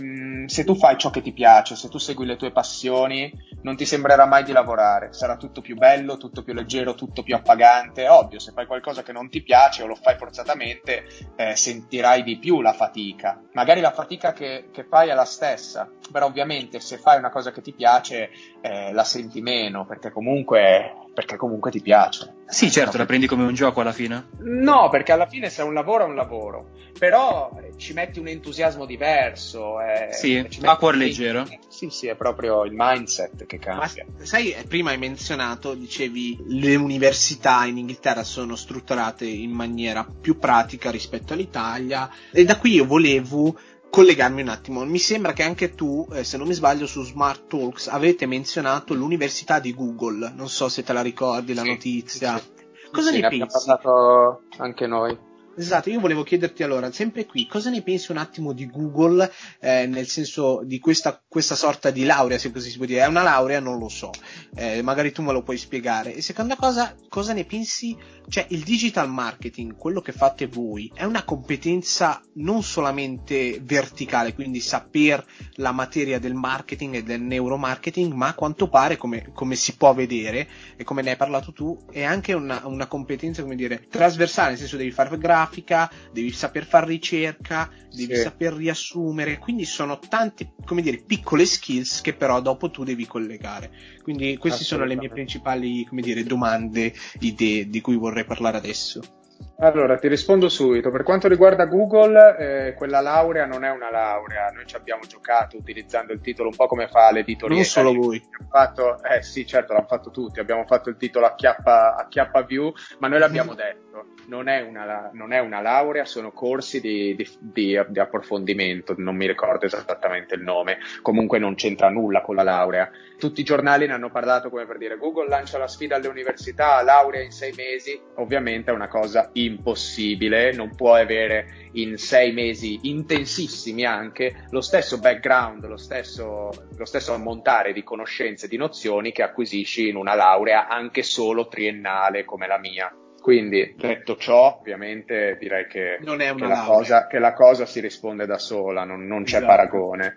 Mm, se tu fai ciò che ti piace, se tu segui le tue passioni, non ti sembrerà mai di lavorare, sarà tutto più bello, tutto più leggero, tutto più appagante. Ovvio, se fai qualcosa che non ti piace o lo fai forzatamente, eh, sentirai di più la fatica. Magari la fatica che, che, fai è la stessa, però ovviamente se fai una cosa che ti piace, eh, la senti meno, perché comunque perché comunque ti piace. Sì, certo, la prendi come un gioco alla fine? No, perché alla fine se è un lavoro è un lavoro, però eh, ci metti un entusiasmo diverso. Eh, sì, a cuore leggero. Sì, sì, è proprio il mindset che cambia. Ma sai, prima hai menzionato, dicevi, le università in Inghilterra sono strutturate in maniera più pratica rispetto all'Italia e da qui io volevo collegarmi un attimo. Mi sembra che anche tu, eh, se non mi sbaglio, su Smart Talks avete menzionato l'università di Google. Non so se te la ricordi la sì, notizia. Sì. Cosa sì, ne, ne pensi? Abbiamo parlato anche noi. Esatto, io volevo chiederti allora, sempre qui, cosa ne pensi un attimo di Google, eh, nel senso di questa, questa, sorta di laurea, se così si può dire, è una laurea, non lo so, eh, magari tu me lo puoi spiegare. E seconda cosa, cosa ne pensi, cioè il digital marketing, quello che fate voi, è una competenza non solamente verticale, quindi saper la materia del marketing e del neuromarketing, ma a quanto pare, come, come si può vedere, e come ne hai parlato tu, è anche una, una competenza, come dire, trasversale, nel senso devi fare grafica, grafica, devi saper fare ricerca, devi sì. saper riassumere, quindi sono tante, come dire, piccole skills che però dopo tu devi collegare. Quindi queste sono le mie principali, come dire, domande, idee di cui vorrei parlare adesso. Allora, ti rispondo subito. Per quanto riguarda Google, eh, quella laurea non è una laurea. Noi ci abbiamo giocato utilizzando il titolo un po' come fa l'editoria. Non solo voi. Fatto, eh sì, certo, l'hanno fatto tutti. Abbiamo fatto il titolo a chiappa, a chiappa view, ma noi l'abbiamo detto non è una, non è una laurea, sono corsi di, di, di, di, approfondimento, non mi ricordo esattamente il nome, comunque non c'entra nulla con la laurea. Tutti i giornali ne hanno parlato come per dire Google lancia la sfida alle università, laurea in sei mesi, ovviamente è una cosa impossibile, non puoi avere in sei mesi intensissimi anche lo stesso background, lo stesso, lo stesso ammontare di conoscenze e di nozioni che acquisisci in una laurea anche solo triennale come la mia. Quindi, detto ciò, ovviamente direi che, che, la, cosa, che la, cosa, si risponde da sola, non, non c'è esatto. paragone.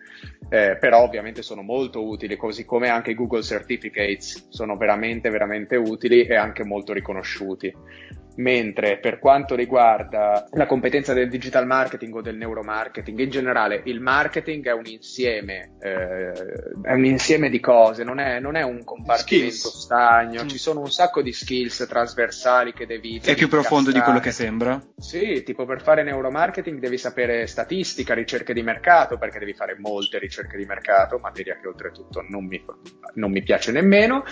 Eh, però ovviamente sono molto utili, così come anche i Google Certificates sono veramente, veramente utili e anche molto riconosciuti mentre per quanto riguarda la competenza del digital marketing o del neuromarketing, in generale il marketing è un insieme, eh, è un insieme di cose, non è, non è un compartimento skills. stagno, mm. ci sono un sacco di skills trasversali che devi... È più profondo di quello che sembra? Sì, tipo per fare neuromarketing devi sapere statistica, ricerche di mercato, perché devi fare molte ricerche di mercato, materia che oltretutto non mi, non mi piace nemmeno,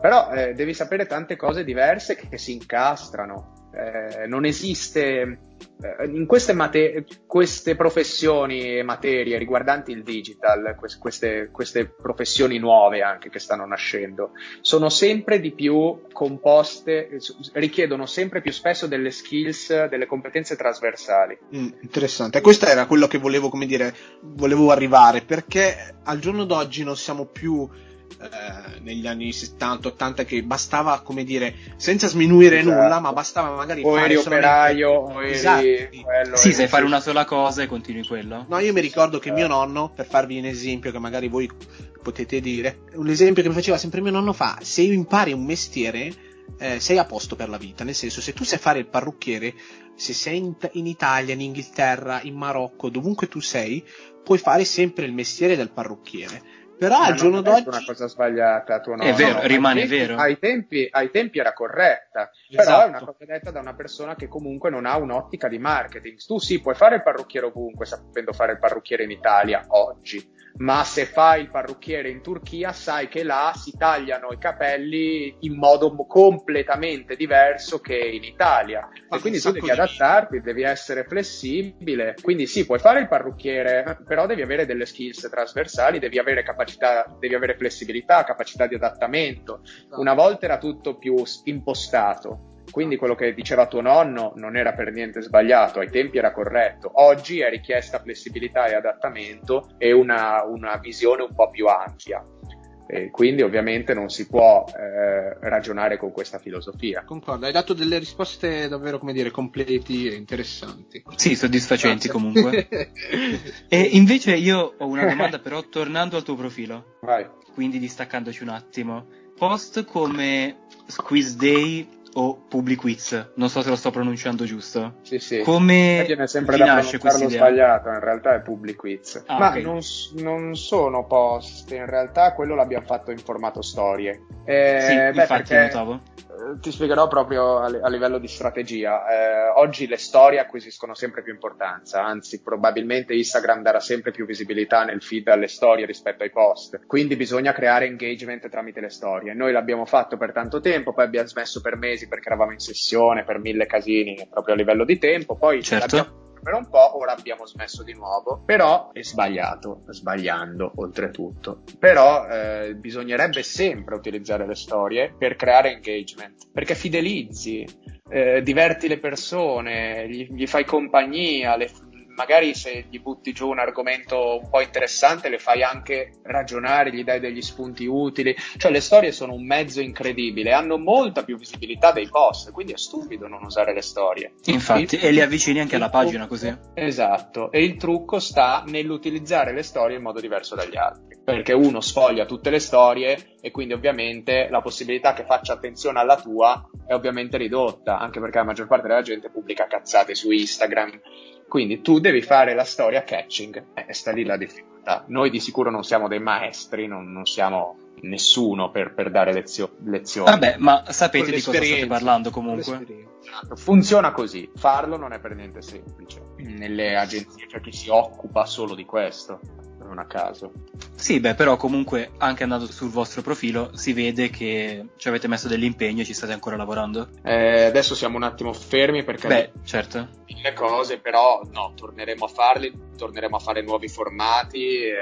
però eh, devi sapere tante cose diverse che, che si incastrano eh, non esiste eh, in queste, mate- queste, professioni e materie riguardanti il digital, queste, queste, professioni nuove anche che stanno nascendo, sono sempre di più composte, richiedono sempre più spesso delle skills, delle competenze trasversali. Mm, interessante, questo era quello che volevo, come dire, volevo arrivare, perché al giorno d'oggi non siamo più eh, negli anni 70-80 che bastava, come dire, senza sminuire esatto. nulla, ma bastava magari o fare eri operaio, o eri esatto. Sì, sai fare una sola cosa e continui quello. No, io mi ricordo che mio nonno, per farvi un esempio che magari voi potete dire, un esempio che mi faceva sempre mio nonno fa, se impari un mestiere, eh, sei a posto per la vita, nel senso se tu sai fare il parrucchiere, se sei in, in Italia, in Inghilterra, in Marocco, dovunque tu sei, puoi fare sempre il mestiere del parrucchiere Però al giorno d'oggi è una cosa sbagliata, tu no. È vero, no, rimane ai tempi, vero. Ai tempi, ai tempi era corretta, Esatto. però è una cosa detta da una persona che comunque non ha un'ottica di marketing. Tu sì, puoi fare il parrucchiere ovunque, sapendo fare il parrucchiere in Italia oggi, ma se fai il parrucchiere in Turchia sai che là si tagliano i capelli in modo mo- completamente diverso che in Italia Fa e quindi tu devi di- adattarti, devi essere flessibile. Quindi sì, puoi fare il parrucchiere, però devi avere delle skills trasversali, devi avere capacità, devi avere flessibilità, capacità di adattamento. Una volta era tutto più impostato. Quindi quello che diceva tuo nonno non era per niente sbagliato, ai tempi era corretto. Oggi è richiesta flessibilità e adattamento e una, una visione un po' più ampia. E quindi ovviamente non si può eh, ragionare con questa filosofia. Concordo, hai dato delle risposte davvero, come dire, completi e interessanti. Sì, soddisfacenti Grazie. comunque. *laughs* E invece io ho una domanda però tornando al tuo profilo, Vai. quindi distaccandoci un attimo. Post come Squeeze Day o Public Quiz, non so se lo sto pronunciando giusto. Sì, sì. Come viene sempre da nasce pronunciarlo sbagliato, in realtà è public quiz. Ah, Ma ok. non, non sono post, in realtà quello l'abbiamo fatto in formato storie. Eh, Sì, beh, infatti perché, notavo. Eh, Ti spiegherò proprio a, a livello di strategia. Eh, oggi le storie acquisiscono sempre più importanza, anzi probabilmente Instagram darà sempre più visibilità nel feed alle storie rispetto ai post. Quindi bisogna creare engagement tramite le storie. Noi l'abbiamo fatto per tanto tempo, poi abbiamo smesso per mesi perché eravamo in sessione, per mille casini proprio a livello di tempo. Poi Certo. l'abbiamo per un po', ora abbiamo smesso di nuovo, però è sbagliato, sbagliando oltretutto. Però eh, bisognerebbe sempre utilizzare le storie per creare engagement, perché fidelizzi, eh, diverti le persone, gli, gli fai compagnia, le- magari se gli butti giù un argomento un po' interessante le fai anche ragionare, gli dai degli spunti utili, cioè le storie sono un mezzo incredibile, hanno molta più visibilità dei post, quindi è stupido non usare le storie. Infatti, Il- e li avvicini anche alla pagina così. Esatto, e il trucco sta nell'utilizzare le storie in modo diverso dagli altri, perché uno sfoglia tutte le storie e quindi ovviamente la possibilità che faccia attenzione alla tua è ovviamente ridotta, anche perché la maggior parte della gente pubblica cazzate su Instagram. Quindi tu devi fare la storia catching e sta lì la difficoltà. Noi di sicuro non siamo dei maestri, non, non siamo nessuno per, per dare lezio- lezioni. Vabbè, ma sapete di cosa state parlando comunque. Funziona così, farlo non è per niente semplice. Nelle agenzie c'è chi si occupa solo di questo, non a caso. Sì, beh, però comunque anche andando sul vostro profilo si vede che ci avete messo dell'impegno e ci state ancora lavorando. Eh, adesso siamo un attimo fermi perché Beh, certo. mille cose, però no, torneremo a farli, torneremo a fare nuovi formati. eh,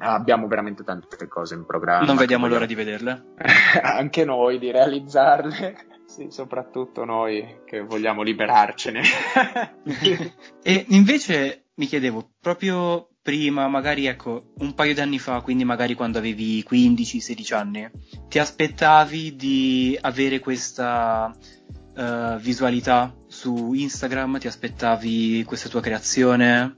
abbiamo veramente tante cose in programma. Non vediamo l'ora di vederle. *laughs* anche noi di realizzarle. *laughs* Sì, soprattutto noi che vogliamo liberarcene. *laughs* E invece mi chiedevo, proprio prima, magari ecco, un paio d'anni fa, quindi magari quando avevi 15-16 anni, ti aspettavi di avere questa eh, visualità su Instagram? Ti aspettavi questa tua creazione?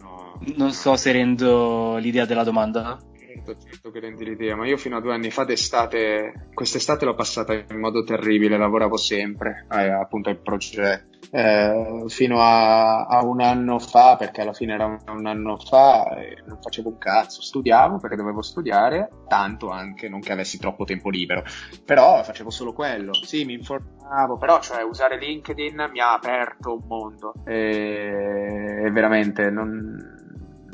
No. Non so se rendo l'idea della domanda. Certo, certo che rendi l'idea, ma io fino a due anni fa d'estate, quest'estate l'ho passata in modo terribile, lavoravo sempre, eh, appunto al progetto. Eh, fino a, a un anno fa, perché alla fine era un, anno fa, eh, non facevo un cazzo, studiavo perché dovevo studiare, tanto anche, non che avessi troppo tempo libero, però facevo solo quello, sì, mi informavo, però cioè usare LinkedIn mi ha aperto un mondo. E, e veramente non,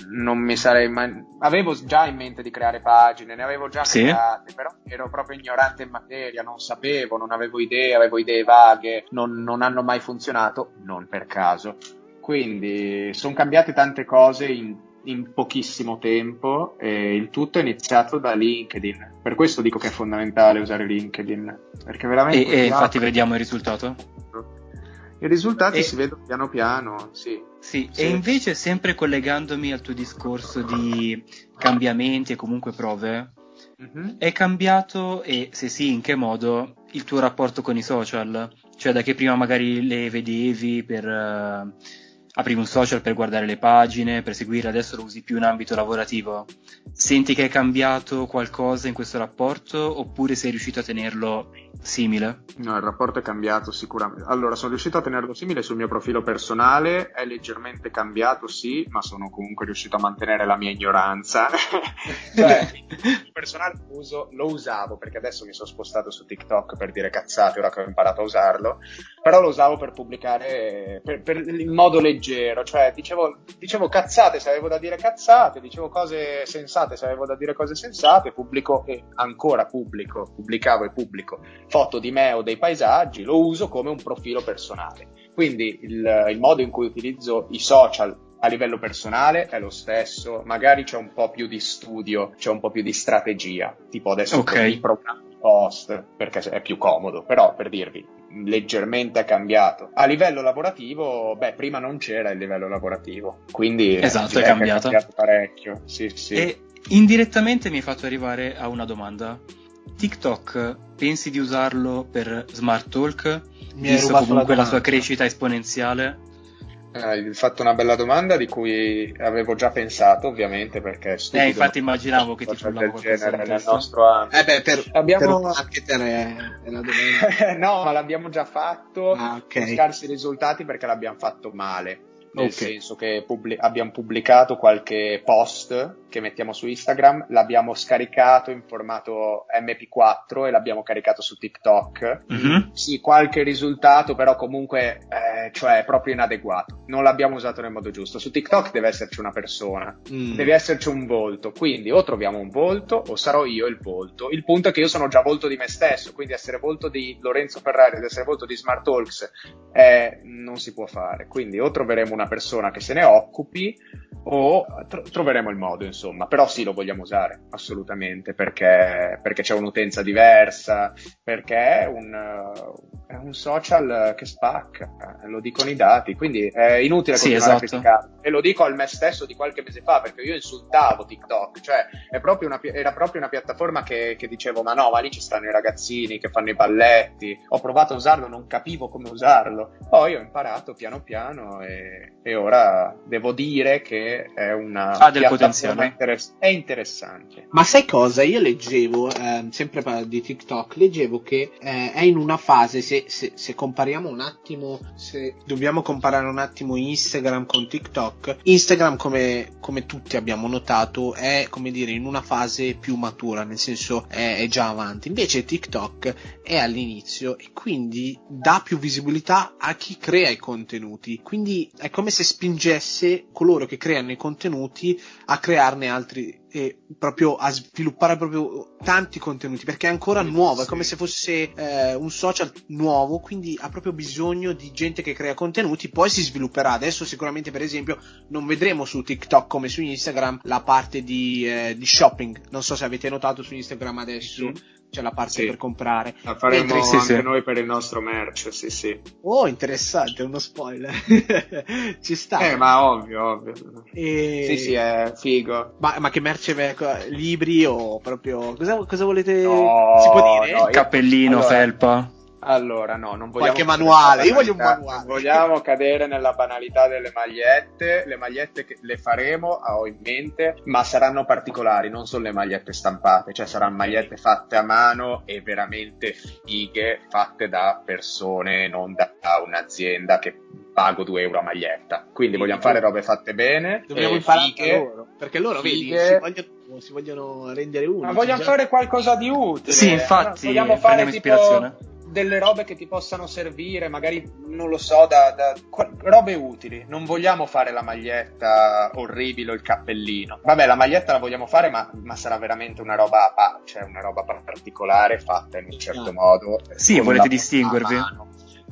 non mi sarei mai... Avevo già in mente di creare pagine, ne avevo già Sì? create, però ero proprio ignorante in materia, non sapevo, non avevo idee, avevo idee vaghe, non, non hanno mai funzionato, non per caso. Quindi sono cambiate tante cose in, in pochissimo tempo e il tutto è iniziato da LinkedIn. Per questo dico che è fondamentale usare LinkedIn, perché veramente... E, e ti infatti vediamo il risultato. I risultati E- si vedono piano piano, sì. Sì, Sì. e invece sempre collegandomi al tuo discorso di cambiamenti e comunque prove, Mhm. è cambiato e se sì, in che modo il tuo rapporto con i social? Cioè da che prima magari le vedevi per, eh, aprivi un social per guardare le pagine, per seguire, adesso lo usi più in ambito lavorativo. Senti che è cambiato qualcosa in questo rapporto oppure sei riuscito a tenerlo simile? No, il rapporto è cambiato sicuramente. Allora, sono riuscito a tenerlo simile sul mio profilo personale, è leggermente cambiato, sì, ma sono comunque riuscito a mantenere la mia ignoranza. *laughs* cioè, *laughs* il personale uso, lo usavo perché adesso mi sono spostato su TikTok per dire cazzate, ora che ho imparato a usarlo, però lo usavo per pubblicare per, per, in modo leggero, cioè dicevo, dicevo cazzate se avevo da dire cazzate, dicevo cose sensate se avevo da dire cose sensate, pubblico e ancora pubblico, pubblicavo e pubblico foto di me o dei paesaggi, lo uso come un profilo personale. Quindi il, il modo in cui utilizzo i social a livello personale è lo stesso, magari c'è un po' più di studio, c'è un po' più di strategia, tipo adesso okay. i programmi post perché è più comodo, però per dirvi leggermente è cambiato. A livello lavorativo, beh, prima non c'era il livello lavorativo, quindi esatto, è cambiato. è cambiato parecchio. Sì, sì. E indirettamente mi hai fatto arrivare a una domanda. TikTok pensi di usarlo per smart talk? Mi visto comunque la, la sua crescita esponenziale? Hai fatto una bella domanda di cui avevo già pensato, ovviamente, perché stupido. Eh, infatti immaginavo che ti frullavo del genere nel nostro ambito. Eh beh, per, abbiamo... per marketer è, è una domanda. no, ma l'abbiamo già fatto ah, okay. con scarsi risultati perché l'abbiamo fatto male nel okay. senso che pubblic- abbiamo pubblicato qualche post che mettiamo su Instagram, l'abbiamo scaricato in formato MP4 e l'abbiamo caricato su TikTok. Mm-hmm. Sì, qualche risultato, però comunque eh, cioè proprio inadeguato. Non l'abbiamo usato nel modo giusto. Su TikTok deve esserci una persona, mm. deve esserci un volto. Quindi o troviamo un volto o sarò io il volto. Il punto è che io sono già volto di me stesso, quindi essere volto di Lorenzo Ferrari ed essere volto di Smart Talks eh, non si può fare. Quindi o troveremo una una persona che se ne occupi o tro- troveremo il modo, insomma. Però sì, lo vogliamo usare, assolutamente, perché, perché c'è un'utenza diversa, perché è un, è un, social che spacca, lo dicono i dati, quindi è inutile sì, continuare esatto. a criticare. E lo dico al me stesso di qualche mese fa, perché io insultavo TikTok, cioè proprio una, era proprio una piattaforma che, che dicevo, ma no, ma lì ci stanno i ragazzini che fanno i balletti, ho provato a usarlo, non capivo come usarlo. Poi ho imparato piano piano e, e ora devo dire che è una ha del potenziale interess- è interessante ma sai cosa io leggevo eh, sempre di TikTok leggevo che eh, è in una fase se, se, se, compariamo un attimo se dobbiamo comparare un attimo Instagram con TikTok Instagram come, come tutti abbiamo notato è come dire in una fase più matura nel senso è, è già avanti. Invece TikTok è all'inizio e quindi dà più visibilità a chi crea i contenuti. Quindi è come se spingesse coloro che creano i contenuti a crearne altri e proprio a sviluppare proprio tanti contenuti perché è ancora nuovo, è come se fosse eh, un social nuovo, quindi ha proprio bisogno di gente che crea contenuti, poi si svilupperà. Adesso sicuramente per esempio non vedremo su TikTok come su Instagram la parte di, eh, di shopping, non so se avete notato su Instagram adesso. Mm-hmm c'è la parte sì. per comprare. La faremo Mentre, anche sì, noi per il nostro merch, sì, sì. Oh, interessante, uno spoiler. *laughs* Ci sta. Eh, ma ovvio, ovvio. E... Sì, sì, è figo. Ma, ma che merce libri o proprio... Cosa, cosa volete... No, si può dire? No, Cappellino, allora, felpa. Allora, no, non vogliamo. Qualche manuale, io voglio un manuale. Vogliamo cadere nella banalità delle magliette. Le magliette che le faremo, ho in mente, ma saranno particolari, non sono le magliette stampate, cioè saranno magliette fatte a mano e veramente fighe, fatte da persone, non da un'azienda che pago 2 euro a maglietta. Quindi sì, vogliamo fare robe fatte bene. Dobbiamo imparare loro. Perché loro, vedi, si vogliono, si vogliono rendere unici. Ma vogliamo già. fare qualcosa di utile. Sì, infatti, vogliamo fare tipo ispirazione delle robe che ti possano servire, magari non lo so, da, da, robe utili. Non vogliamo fare la maglietta orribile o il cappellino. Vabbè, la maglietta la vogliamo fare, ma, ma sarà veramente una roba, cioè una roba particolare fatta in un certo ah. modo. Sì, volete distinguervi?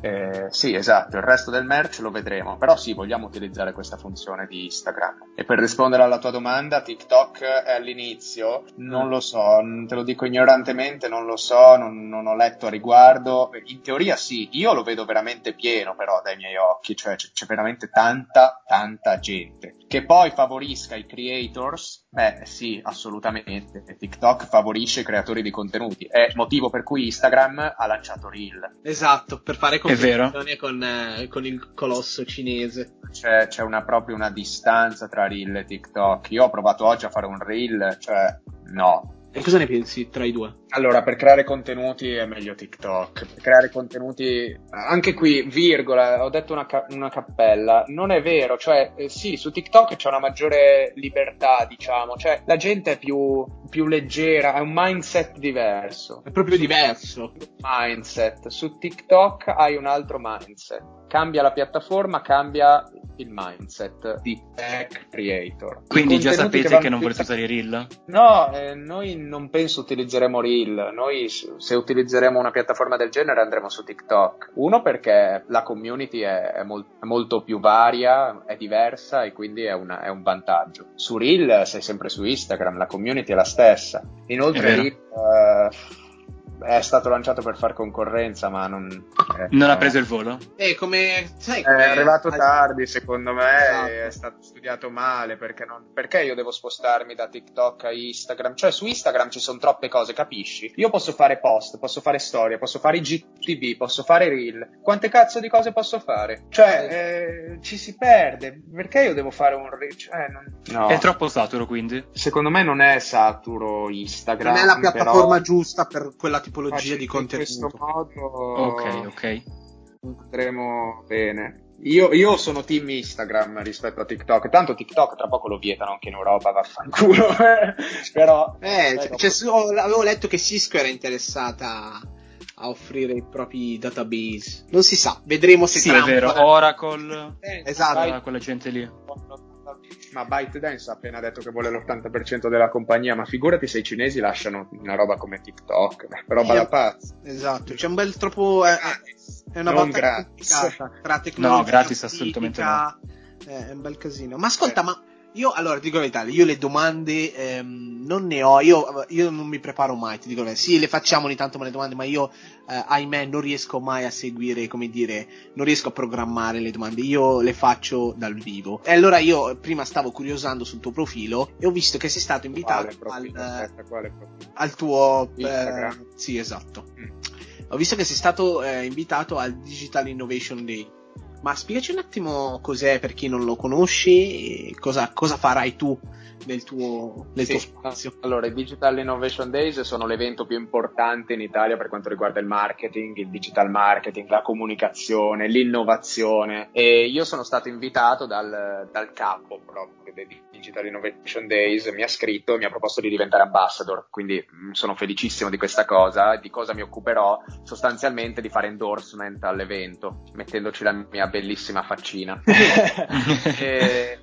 Eh, sì, esatto, il resto del merch lo vedremo, però sì, vogliamo utilizzare questa funzione di Instagram. E per rispondere alla tua domanda, TikTok è all'inizio, non lo so, te lo dico ignorantemente, non lo so, non, non ho letto a riguardo. In teoria sì, io lo vedo veramente pieno però dai miei occhi, cioè c'è, c'è veramente tanta, tanta gente Che poi favorisca i creators, beh sì, assolutamente. TikTok favorisce i creatori di contenuti. È il motivo per cui Instagram ha lanciato Reel. Esatto, per fare competizione con, eh, con, il colosso cinese. C'è, c'è una, proprio una distanza tra Reel e TikTok. Io ho provato oggi a fare un Reel, cioè no, e cosa ne pensi tra i due? Allora, per creare contenuti è meglio TikTok. Per creare contenuti, anche qui, virgola, ho detto una, ca- una cappella. Non è vero, cioè, eh, sì, su TikTok c'è una maggiore libertà, diciamo. Cioè, la gente è più, più leggera, ha un mindset diverso. È proprio diverso. Mindset. Su TikTok hai un altro mindset cambia la piattaforma, cambia il mindset di tech creator. Quindi già sapete che, che non volete usare Reel? No, eh, noi non penso utilizzeremo Reel. Noi se utilizzeremo una piattaforma del genere andremo su TikTok. Uno perché la community è, è, mol- è molto più varia, è diversa e quindi è, una, è, un vantaggio. Su Reel sei sempre su Instagram, la community è la stessa. Inoltre Reel... Uh, è stato lanciato per far concorrenza, ma non. Eh, non ha preso il volo? Eh, come. Sai, come è arrivato tardi, secondo me. Esatto. È stato studiato male. Perché, non... perché io devo spostarmi da TikTok a Instagram? Cioè, su Instagram ci sono troppe cose, capisci? Io posso fare post, posso fare storie, posso fare GTV, posso fare reel. Quante cazzo di cose posso fare? Cioè, eh, ci si perde. Perché io devo fare un reel? Cioè, non... no. È troppo saturo, quindi? Secondo me non è saturo Instagram. Non è la piattaforma però... giusta per quella tipologia di contenuto. In questo modo ok, ok. Andremo bene. Io, io, sono team Instagram rispetto a TikTok. Tanto TikTok tra poco lo vietano anche in Europa, vaffanculo. *laughs* Però. Eh, cioè, dopo... avevo letto che Cisco era interessata a offrire i propri database. Non si sa, vedremo se sì, Trump... è vero. Oracle. Eh, esatto. Quella gente lì ma ByteDance ha appena detto che vuole l'80% della compagnia, ma figurati se i cinesi lasciano una roba come TikTok, roba da pazzo. Esatto, c'è un bel troppo... È, è una non gratis. tra tecnologia, No, gratis assolutamente no. È un bel casino. Ma ascolta, eh. ma io, allora, dico la verità, io le domande ehm, non ne ho, io, io, non mi preparo mai, ti dico la verità. Sì, le facciamo ogni tanto le domande, ma io, eh, ahimè, non riesco mai a seguire, come dire, non riesco a programmare le domande, io le faccio dal vivo. E allora io prima stavo curiosando sul tuo profilo e ho visto che sei stato invitato al, Aspetta, al, tuo... Eh, sì, esatto. Mm. Ho visto che sei stato eh, invitato al Digital Innovation Day. Ma spiegaci un attimo cos'è per chi non lo conosce, cosa, cosa farai tu nel tuo, nel sì. tuo spazio. Allora, i Digital Innovation Days sono l'evento più importante in Italia per quanto riguarda il marketing, il digital marketing, la comunicazione, l'innovazione e io sono stato invitato dal, dal capo proprio dei Digital Innovation Days, mi ha scritto e mi ha proposto di diventare ambassador, quindi mm, sono felicissimo di questa cosa, di cosa mi occuperò sostanzialmente di fare endorsement all'evento, mettendoci la mia bellissima faccina. *laughs* e,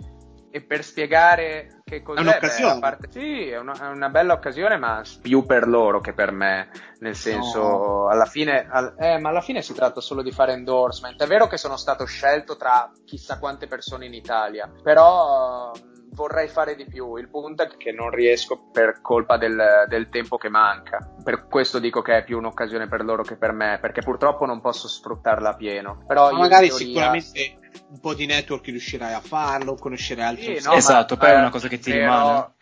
e per spiegare che cos'è. È un'occasione. Beh, parte, sì, è una, è una, bella occasione, ma più per loro che per me. Nel senso, no. alla fine, al, eh, ma alla fine si tratta solo di fare endorsement. È vero che sono stato scelto tra chissà quante persone in Italia, però vorrei fare di più. Il punto è che non riesco per colpa del, del, tempo che manca. Per questo dico che è più un'occasione per loro che per me, perché purtroppo non posso sfruttarla a pieno. Però Ma magari teoria... sicuramente un po' di network riuscirai a farlo, conoscere altri. Sì, no, esatto, poi è una cosa che ti rimane.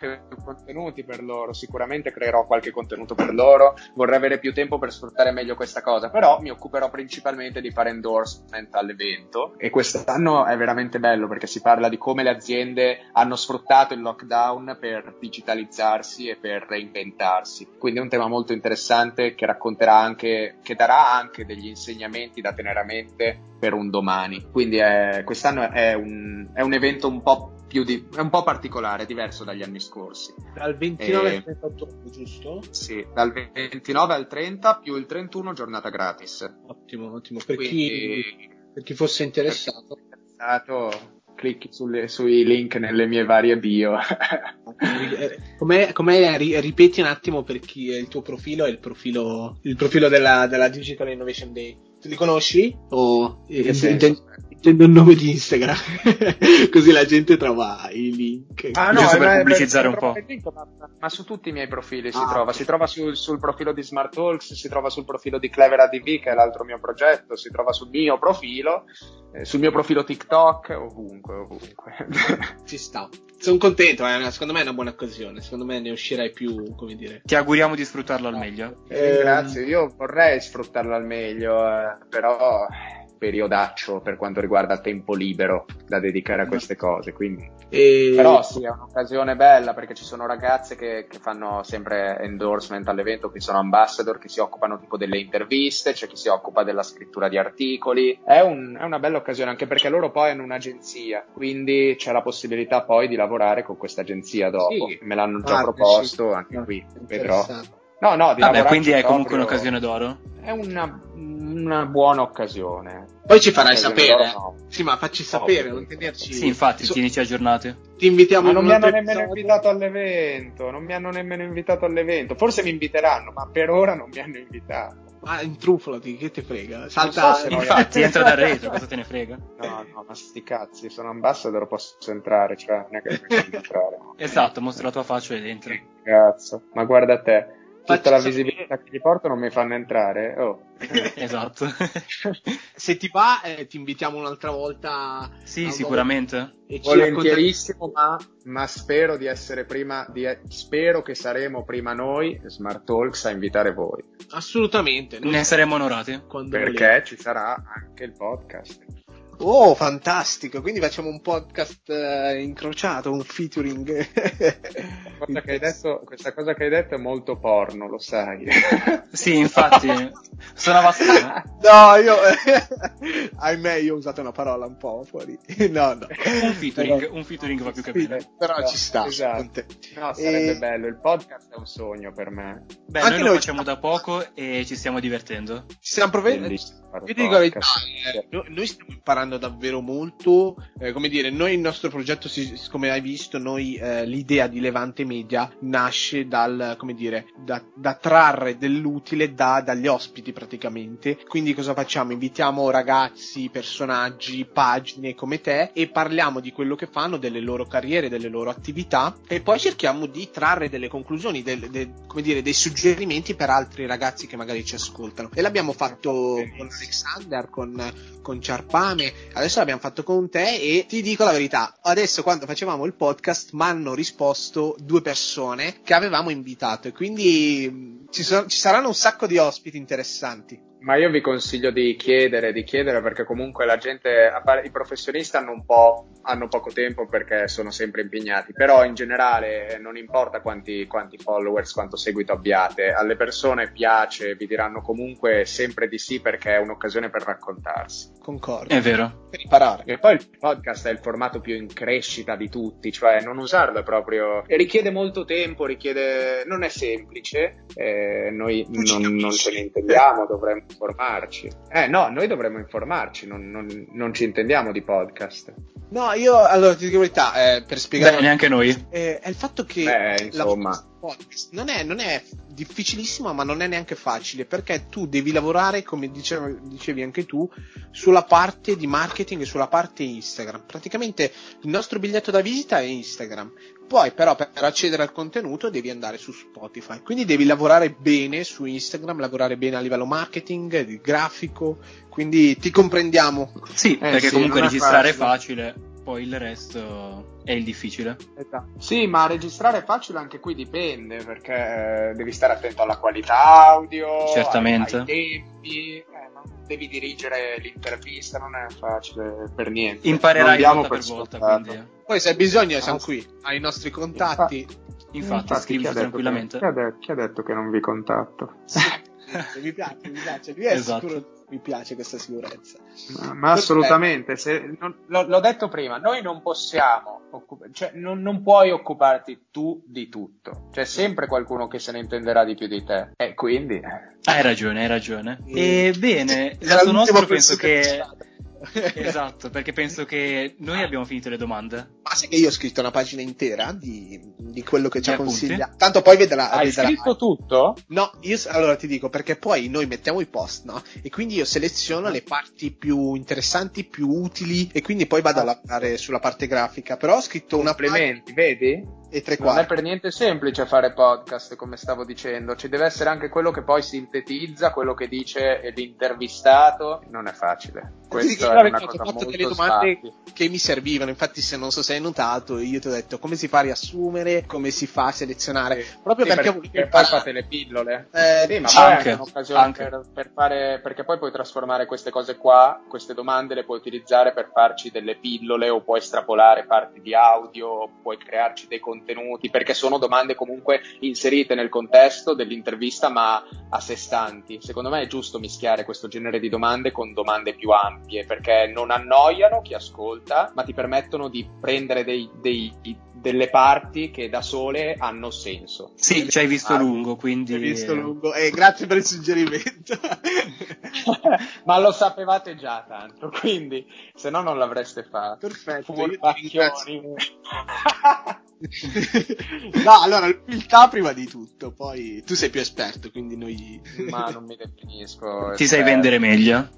contenuti per loro, sicuramente creerò qualche contenuto per loro. Vorrei avere più tempo per sfruttare meglio questa cosa, però mi occuperò principalmente di fare endorsement all'evento. E quest'anno è veramente bello perché si parla di come le aziende hanno sfruttato il lockdown per digitalizzarsi e per reinventarsi. Quindi è un tema molto interessante che racconterà anche, che darà anche degli insegnamenti da tenere a mente per un domani. Quindi è, quest'anno è un, è un, evento un po' più di, è un po' particolare, diverso dagli anni scorsi. Dal 29 e... al 30 ottobre, giusto? Sì, dal 29 al 30 più il 31 giornata gratis. Ottimo, ottimo. Per, Quindi, chi, per chi fosse interessato. interessato clicchi sulle, sui link nelle mie varie bio. com'è, com'è, ripeti un attimo per chi è il tuo profilo e il profilo, il profilo della, della Digital Innovation Day. Li conosci? O in, in, mettendo il nome di Instagram, *laughs* così la gente trova i link. Ah no, Giusto per pubblicizzare un po'. Link, ma, ma, su tutti i miei profili si ah, trova, okay. si trova sul, sul, profilo di Smart Talks, si trova sul profilo di Clever ADV che è l'altro mio progetto, si trova sul mio profilo, eh, sul mio profilo TikTok, ovunque, ovunque. *laughs* Ci sta. Sono contento, eh. secondo me è una buona occasione, secondo me ne uscirai più, come dire. Ti auguriamo di sfruttarlo al meglio. Eh, grazie, io vorrei sfruttarlo al meglio, eh, però periodaccio per quanto riguarda tempo libero da dedicare a queste cose. Quindi. E... Però sì, è un'occasione bella perché ci sono ragazze che, che, fanno sempre endorsement all'evento, che sono ambassador, che si occupano tipo delle interviste, c'è chi si occupa della scrittura di articoli. È, un, è una bella occasione anche perché loro poi hanno un'agenzia, quindi c'è la possibilità poi di lavorare con questa agenzia dopo. Sì. Me l'hanno già ah, proposto sì. anche qui, vedrò. No, no, di Vabbè, quindi è comunque un'occasione d'oro? È una, una buona occasione. Poi ci farai sapere. No. Sì, ma facci sapere, no, non tenerci. Sì, infatti, so... tienici aggiornati. Ti invitiamo ma non mi hanno nemmeno episodio. invitato all'evento. Non mi hanno nemmeno invitato all'evento. Forse mi inviteranno, ma per ora non mi hanno invitato. Ma intruffolati, che ti frega? Salta. So infatti, entra da *laughs* retro, cosa te ne frega? No, no, ma sti cazzi, sono ambassador, posso entrare, cioè, non è che posso entrare. esatto, mostra la tua faccia ed entra. Cazzo, ma guarda te tutta la visibilità che gli porto non mi fanno entrare. Oh. *laughs* esatto. *laughs* Se ti va, eh, ti invitiamo un'altra volta. Sì, sicuramente. Volentierissimo, ma, ma, spero di essere prima. Di, spero che saremo prima noi, Smart Talks, a invitare voi. Assolutamente. Ne saremo onorati. Perché volete. ci sarà anche il podcast. Oh, fantastico! Quindi facciamo un podcast uh, incrociato, un featuring. cosa detto, questa cosa che hai detto è molto porno, lo sai. *laughs* sì, infatti, sono abbastanza. no, io. *laughs* ahimè, io ho usato una parola un po' fuori. no, no. Un featuring, però... un featuring va più capire. Sì, però no, ci sta. Esatto. No, sarebbe e... bello. Il podcast è un sogno per me. Beh, Anche noi lo facciamo da poco e ci stiamo divertendo. Ci stiamo provando. Io ti dico la verità, eh, noi stiamo imparando imparando davvero molto. Eh, come dire, noi il nostro progetto, come hai visto, noi eh, l'idea di Levante Media nasce dal, come dire, da, da trarre dell'utile da, dagli ospiti praticamente. Quindi cosa facciamo? Invitiamo ragazzi, personaggi, pagine come te e parliamo di quello che fanno, delle loro carriere, delle loro attività e poi cerchiamo di trarre delle conclusioni, del, del, come dire, dei suggerimenti per altri ragazzi che magari ci ascoltano. E l'abbiamo fatto con Alexander, con, con Ciarpame, adesso l'abbiamo fatto con te e ti dico la verità, adesso quando facevamo il podcast mi hanno risposto due persone che avevamo invitato e quindi ci, so- ci saranno un sacco di ospiti interessanti. Ma io vi consiglio di chiedere, di chiedere perché comunque la gente, i professionisti hanno un po', hanno poco tempo perché sono sempre impegnati, però in generale non importa quanti, quanti followers, quanto seguito abbiate, alle persone piace, vi diranno comunque sempre di sì perché è un'occasione per raccontarsi. Concordo. È vero. Per imparare. E poi il podcast è il formato più in crescita di tutti, cioè non usarlo è proprio... E richiede molto tempo, richiede... non è semplice, eh, noi non, non ce ne intendiamo, dovremmo informarci. Eh no, noi dovremmo informarci, non, non, non ci intendiamo di podcast. No, io allora ti dico la verità, eh, per spiegare... Beh, neanche noi. Eh, è il fatto che... Beh, insomma... Non è, non è difficilissimo, ma non è neanche facile perché tu devi lavorare, come dicevi, dicevi anche tu, sulla parte di marketing e sulla parte Instagram. Praticamente il nostro biglietto da visita è Instagram. Poi però per accedere al contenuto devi andare su Spotify. Quindi devi lavorare bene su Instagram, lavorare bene a livello marketing, di grafico. Quindi ti comprendiamo. Sì, eh, perché sì, comunque registrare è facile. facile poi il resto è il difficile. Esatto. Sì, ma registrare è facile anche qui dipende, perché eh, devi stare attento alla qualità audio, Certamente. Ai, ai tempi, eh, devi dirigere l'intervista, non è facile per niente. Imparerai volta per, volta, quindi. Poi se hai bisogno siamo ah, qui, ai nostri contatti. Infatti, infatti scrivi tranquillamente. Che, chi, ha chi, ha detto che non vi contatto? *laughs* mi piace, mi piace, mi, esatto. sicuro, mi piace questa sicurezza. Ma, ma assolutamente, se, lo, l'ho detto prima, noi non possiamo, occup- cioè non, non, puoi occuparti tu di tutto, c'è sempre qualcuno che se ne intenderà di più di te e quindi... Hai ragione, hai ragione. E bene, lato nostro penso che... esatto, perché penso che noi abbiamo finito le domande. sai che io ho scritto una pagina intera di, di quello che ci Di appunti? consiglia. Tanto poi vedrà. Hai vedrà- scritto tutto? No, io allora ti dico perché poi noi mettiamo i post, no? E quindi io seleziono le parti più interessanti, più utili e quindi poi vado a lavorare sulla parte grafica. Però ho scritto una pagina Complimenti, vedi? E tre Non è quarti. per niente semplice fare podcast, come stavo dicendo. Ci deve essere anche quello che poi sintetizza quello che dice l'intervistato. Non è facile. Questo dico è una cosa molto delle domande sfatti. che mi servivano. Infatti, se non so se hai notato, io ti ho detto come si fa a riassumere, come si fa a selezionare. Proprio Sì, perché per- volevo per poi imparare. fate le pillole. Eh, Sì, ma sì, è anche, anche un'occasione anche. Per, per fare, perché poi puoi trasformare queste cose qua, queste domande le puoi utilizzare per farci delle pillole o puoi estrapolare parti di audio, puoi crearci dei contenuti, perché sono domande comunque inserite nel contesto dell'intervista ma a sé stanti. Secondo me è giusto mischiare questo genere di domande con domande più ampie, perché non annoiano chi ascolta, ma ti permettono di prendere dei- dei- delle parti che da sole hanno senso. Sì, ci hai visto Ah, lungo, quindi... Hai visto lungo. Eh, grazie per il suggerimento. *laughs* Ma lo sapevate già tanto, quindi se no non l'avreste fatto. Perfetto. io ti Furbacchioni. *laughs* *laughs* no, allora, l'umiltà prima di tutto, poi tu sei più esperto, quindi noi... *laughs* Ma non mi definisco. Ti sai esperto. vendere meglio?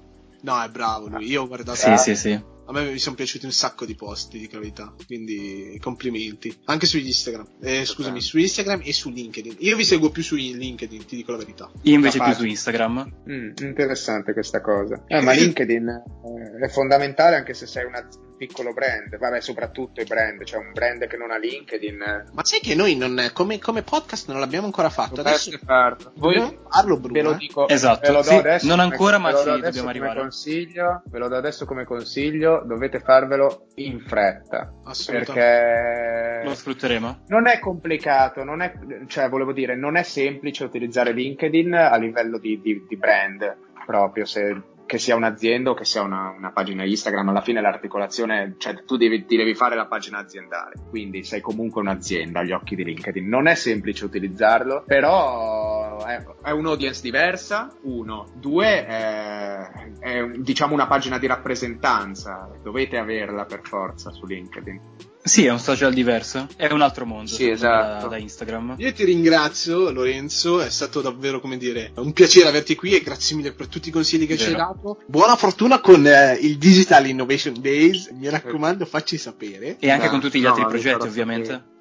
No, è bravo lui, io ho guardato... Sì, sì, sì. A me mi sono piaciuti un sacco di post, di verità, quindi complimenti. Anche su Instagram, eh, scusami, su Instagram e su LinkedIn. Io vi seguo più su LinkedIn, ti dico la verità. Io invece più su Instagram. Mm, interessante questa cosa. Eh, ma *laughs* LinkedIn eh, è fondamentale anche se sei una- un piccolo brand. Vabbè, soprattutto i brand. C'è un brand che non ha LinkedIn. Ma sai che noi non, come, come podcast non l'abbiamo ancora fatto? Adesso. Voi dobbiamo farlo, Bruno. ve lo eh? dico. Esatto, ve lo do sì, adesso non come- ancora, ma do ci adesso dobbiamo come arrivare. Consiglio, ve lo do adesso come consiglio. Dovete farvelo in fretta. Assolutamente. Perché Lo sfrutteremo? Non è complicato, non è, cioè volevo dire, non è semplice utilizzare LinkedIn a livello di, di- di brand proprio, se, che sia un'azienda o che sia una, una pagina Instagram, alla fine l'articolazione, cioè tu devi, ti devi fare la pagina aziendale, quindi sei comunque un'azienda agli occhi di LinkedIn. Non è semplice utilizzarlo, però è, è un'audience diversa, uno. Due, è, è diciamo una pagina di rappresentanza, dovete averla per forza su LinkedIn. Sì, è un social diverso. È un altro mondo. Sì, esatto. Da, da Instagram. Io ti ringrazio Lorenzo, è stato davvero come dire un piacere averti qui e grazie mille per tutti i consigli che ci hai Vero. dato. Buona fortuna con eh, il Digital Innovation Days, mi raccomando facci sapere. E anche No, con tutti gli no, altri progetti, ovviamente. sapere.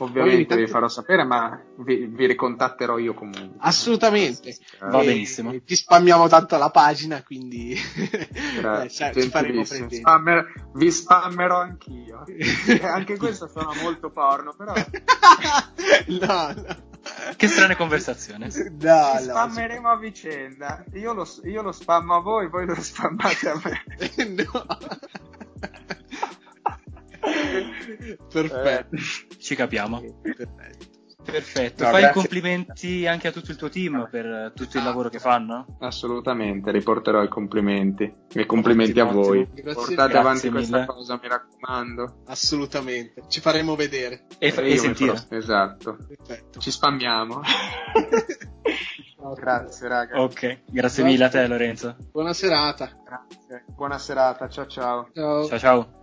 Eh, Ovviamente vi farò sapere, ma vi, vi ricontatterò io comunque. Assolutamente. Va E- benissimo. Ti spammiamo tanto la pagina, quindi *laughs* eh, cioè, ci faremo presenti. Spammer- vi spammerò anch'io. *laughs* Eh, Anche questo suona molto porno, però *laughs* no, no. Che strane conversazioni. No, ci no, spammeremo a vicenda. Io lo, io lo spammo a voi, voi lo spammate a me. no. Perfetto. Ci capiamo. perfetto. Perfetto. No, Fai i grazie. complimenti anche a tutto il tuo team per tutto il lavoro che fanno. Assolutamente, riporterò i complimenti. I complimenti Ottimo, a voi. Grazie Portate avanti Grazie questa mille. cosa, mi raccomando. Assolutamente. Ci faremo vedere. E, e mi sentire. farò- Esatto. Perfetto. Ci spammiamo. *laughs* Grazie, raga. Ok, grazie mille a te Lorenzo. Buona serata. Grazie. Buona serata. Ciao ciao. Ciao. Ciao ciao.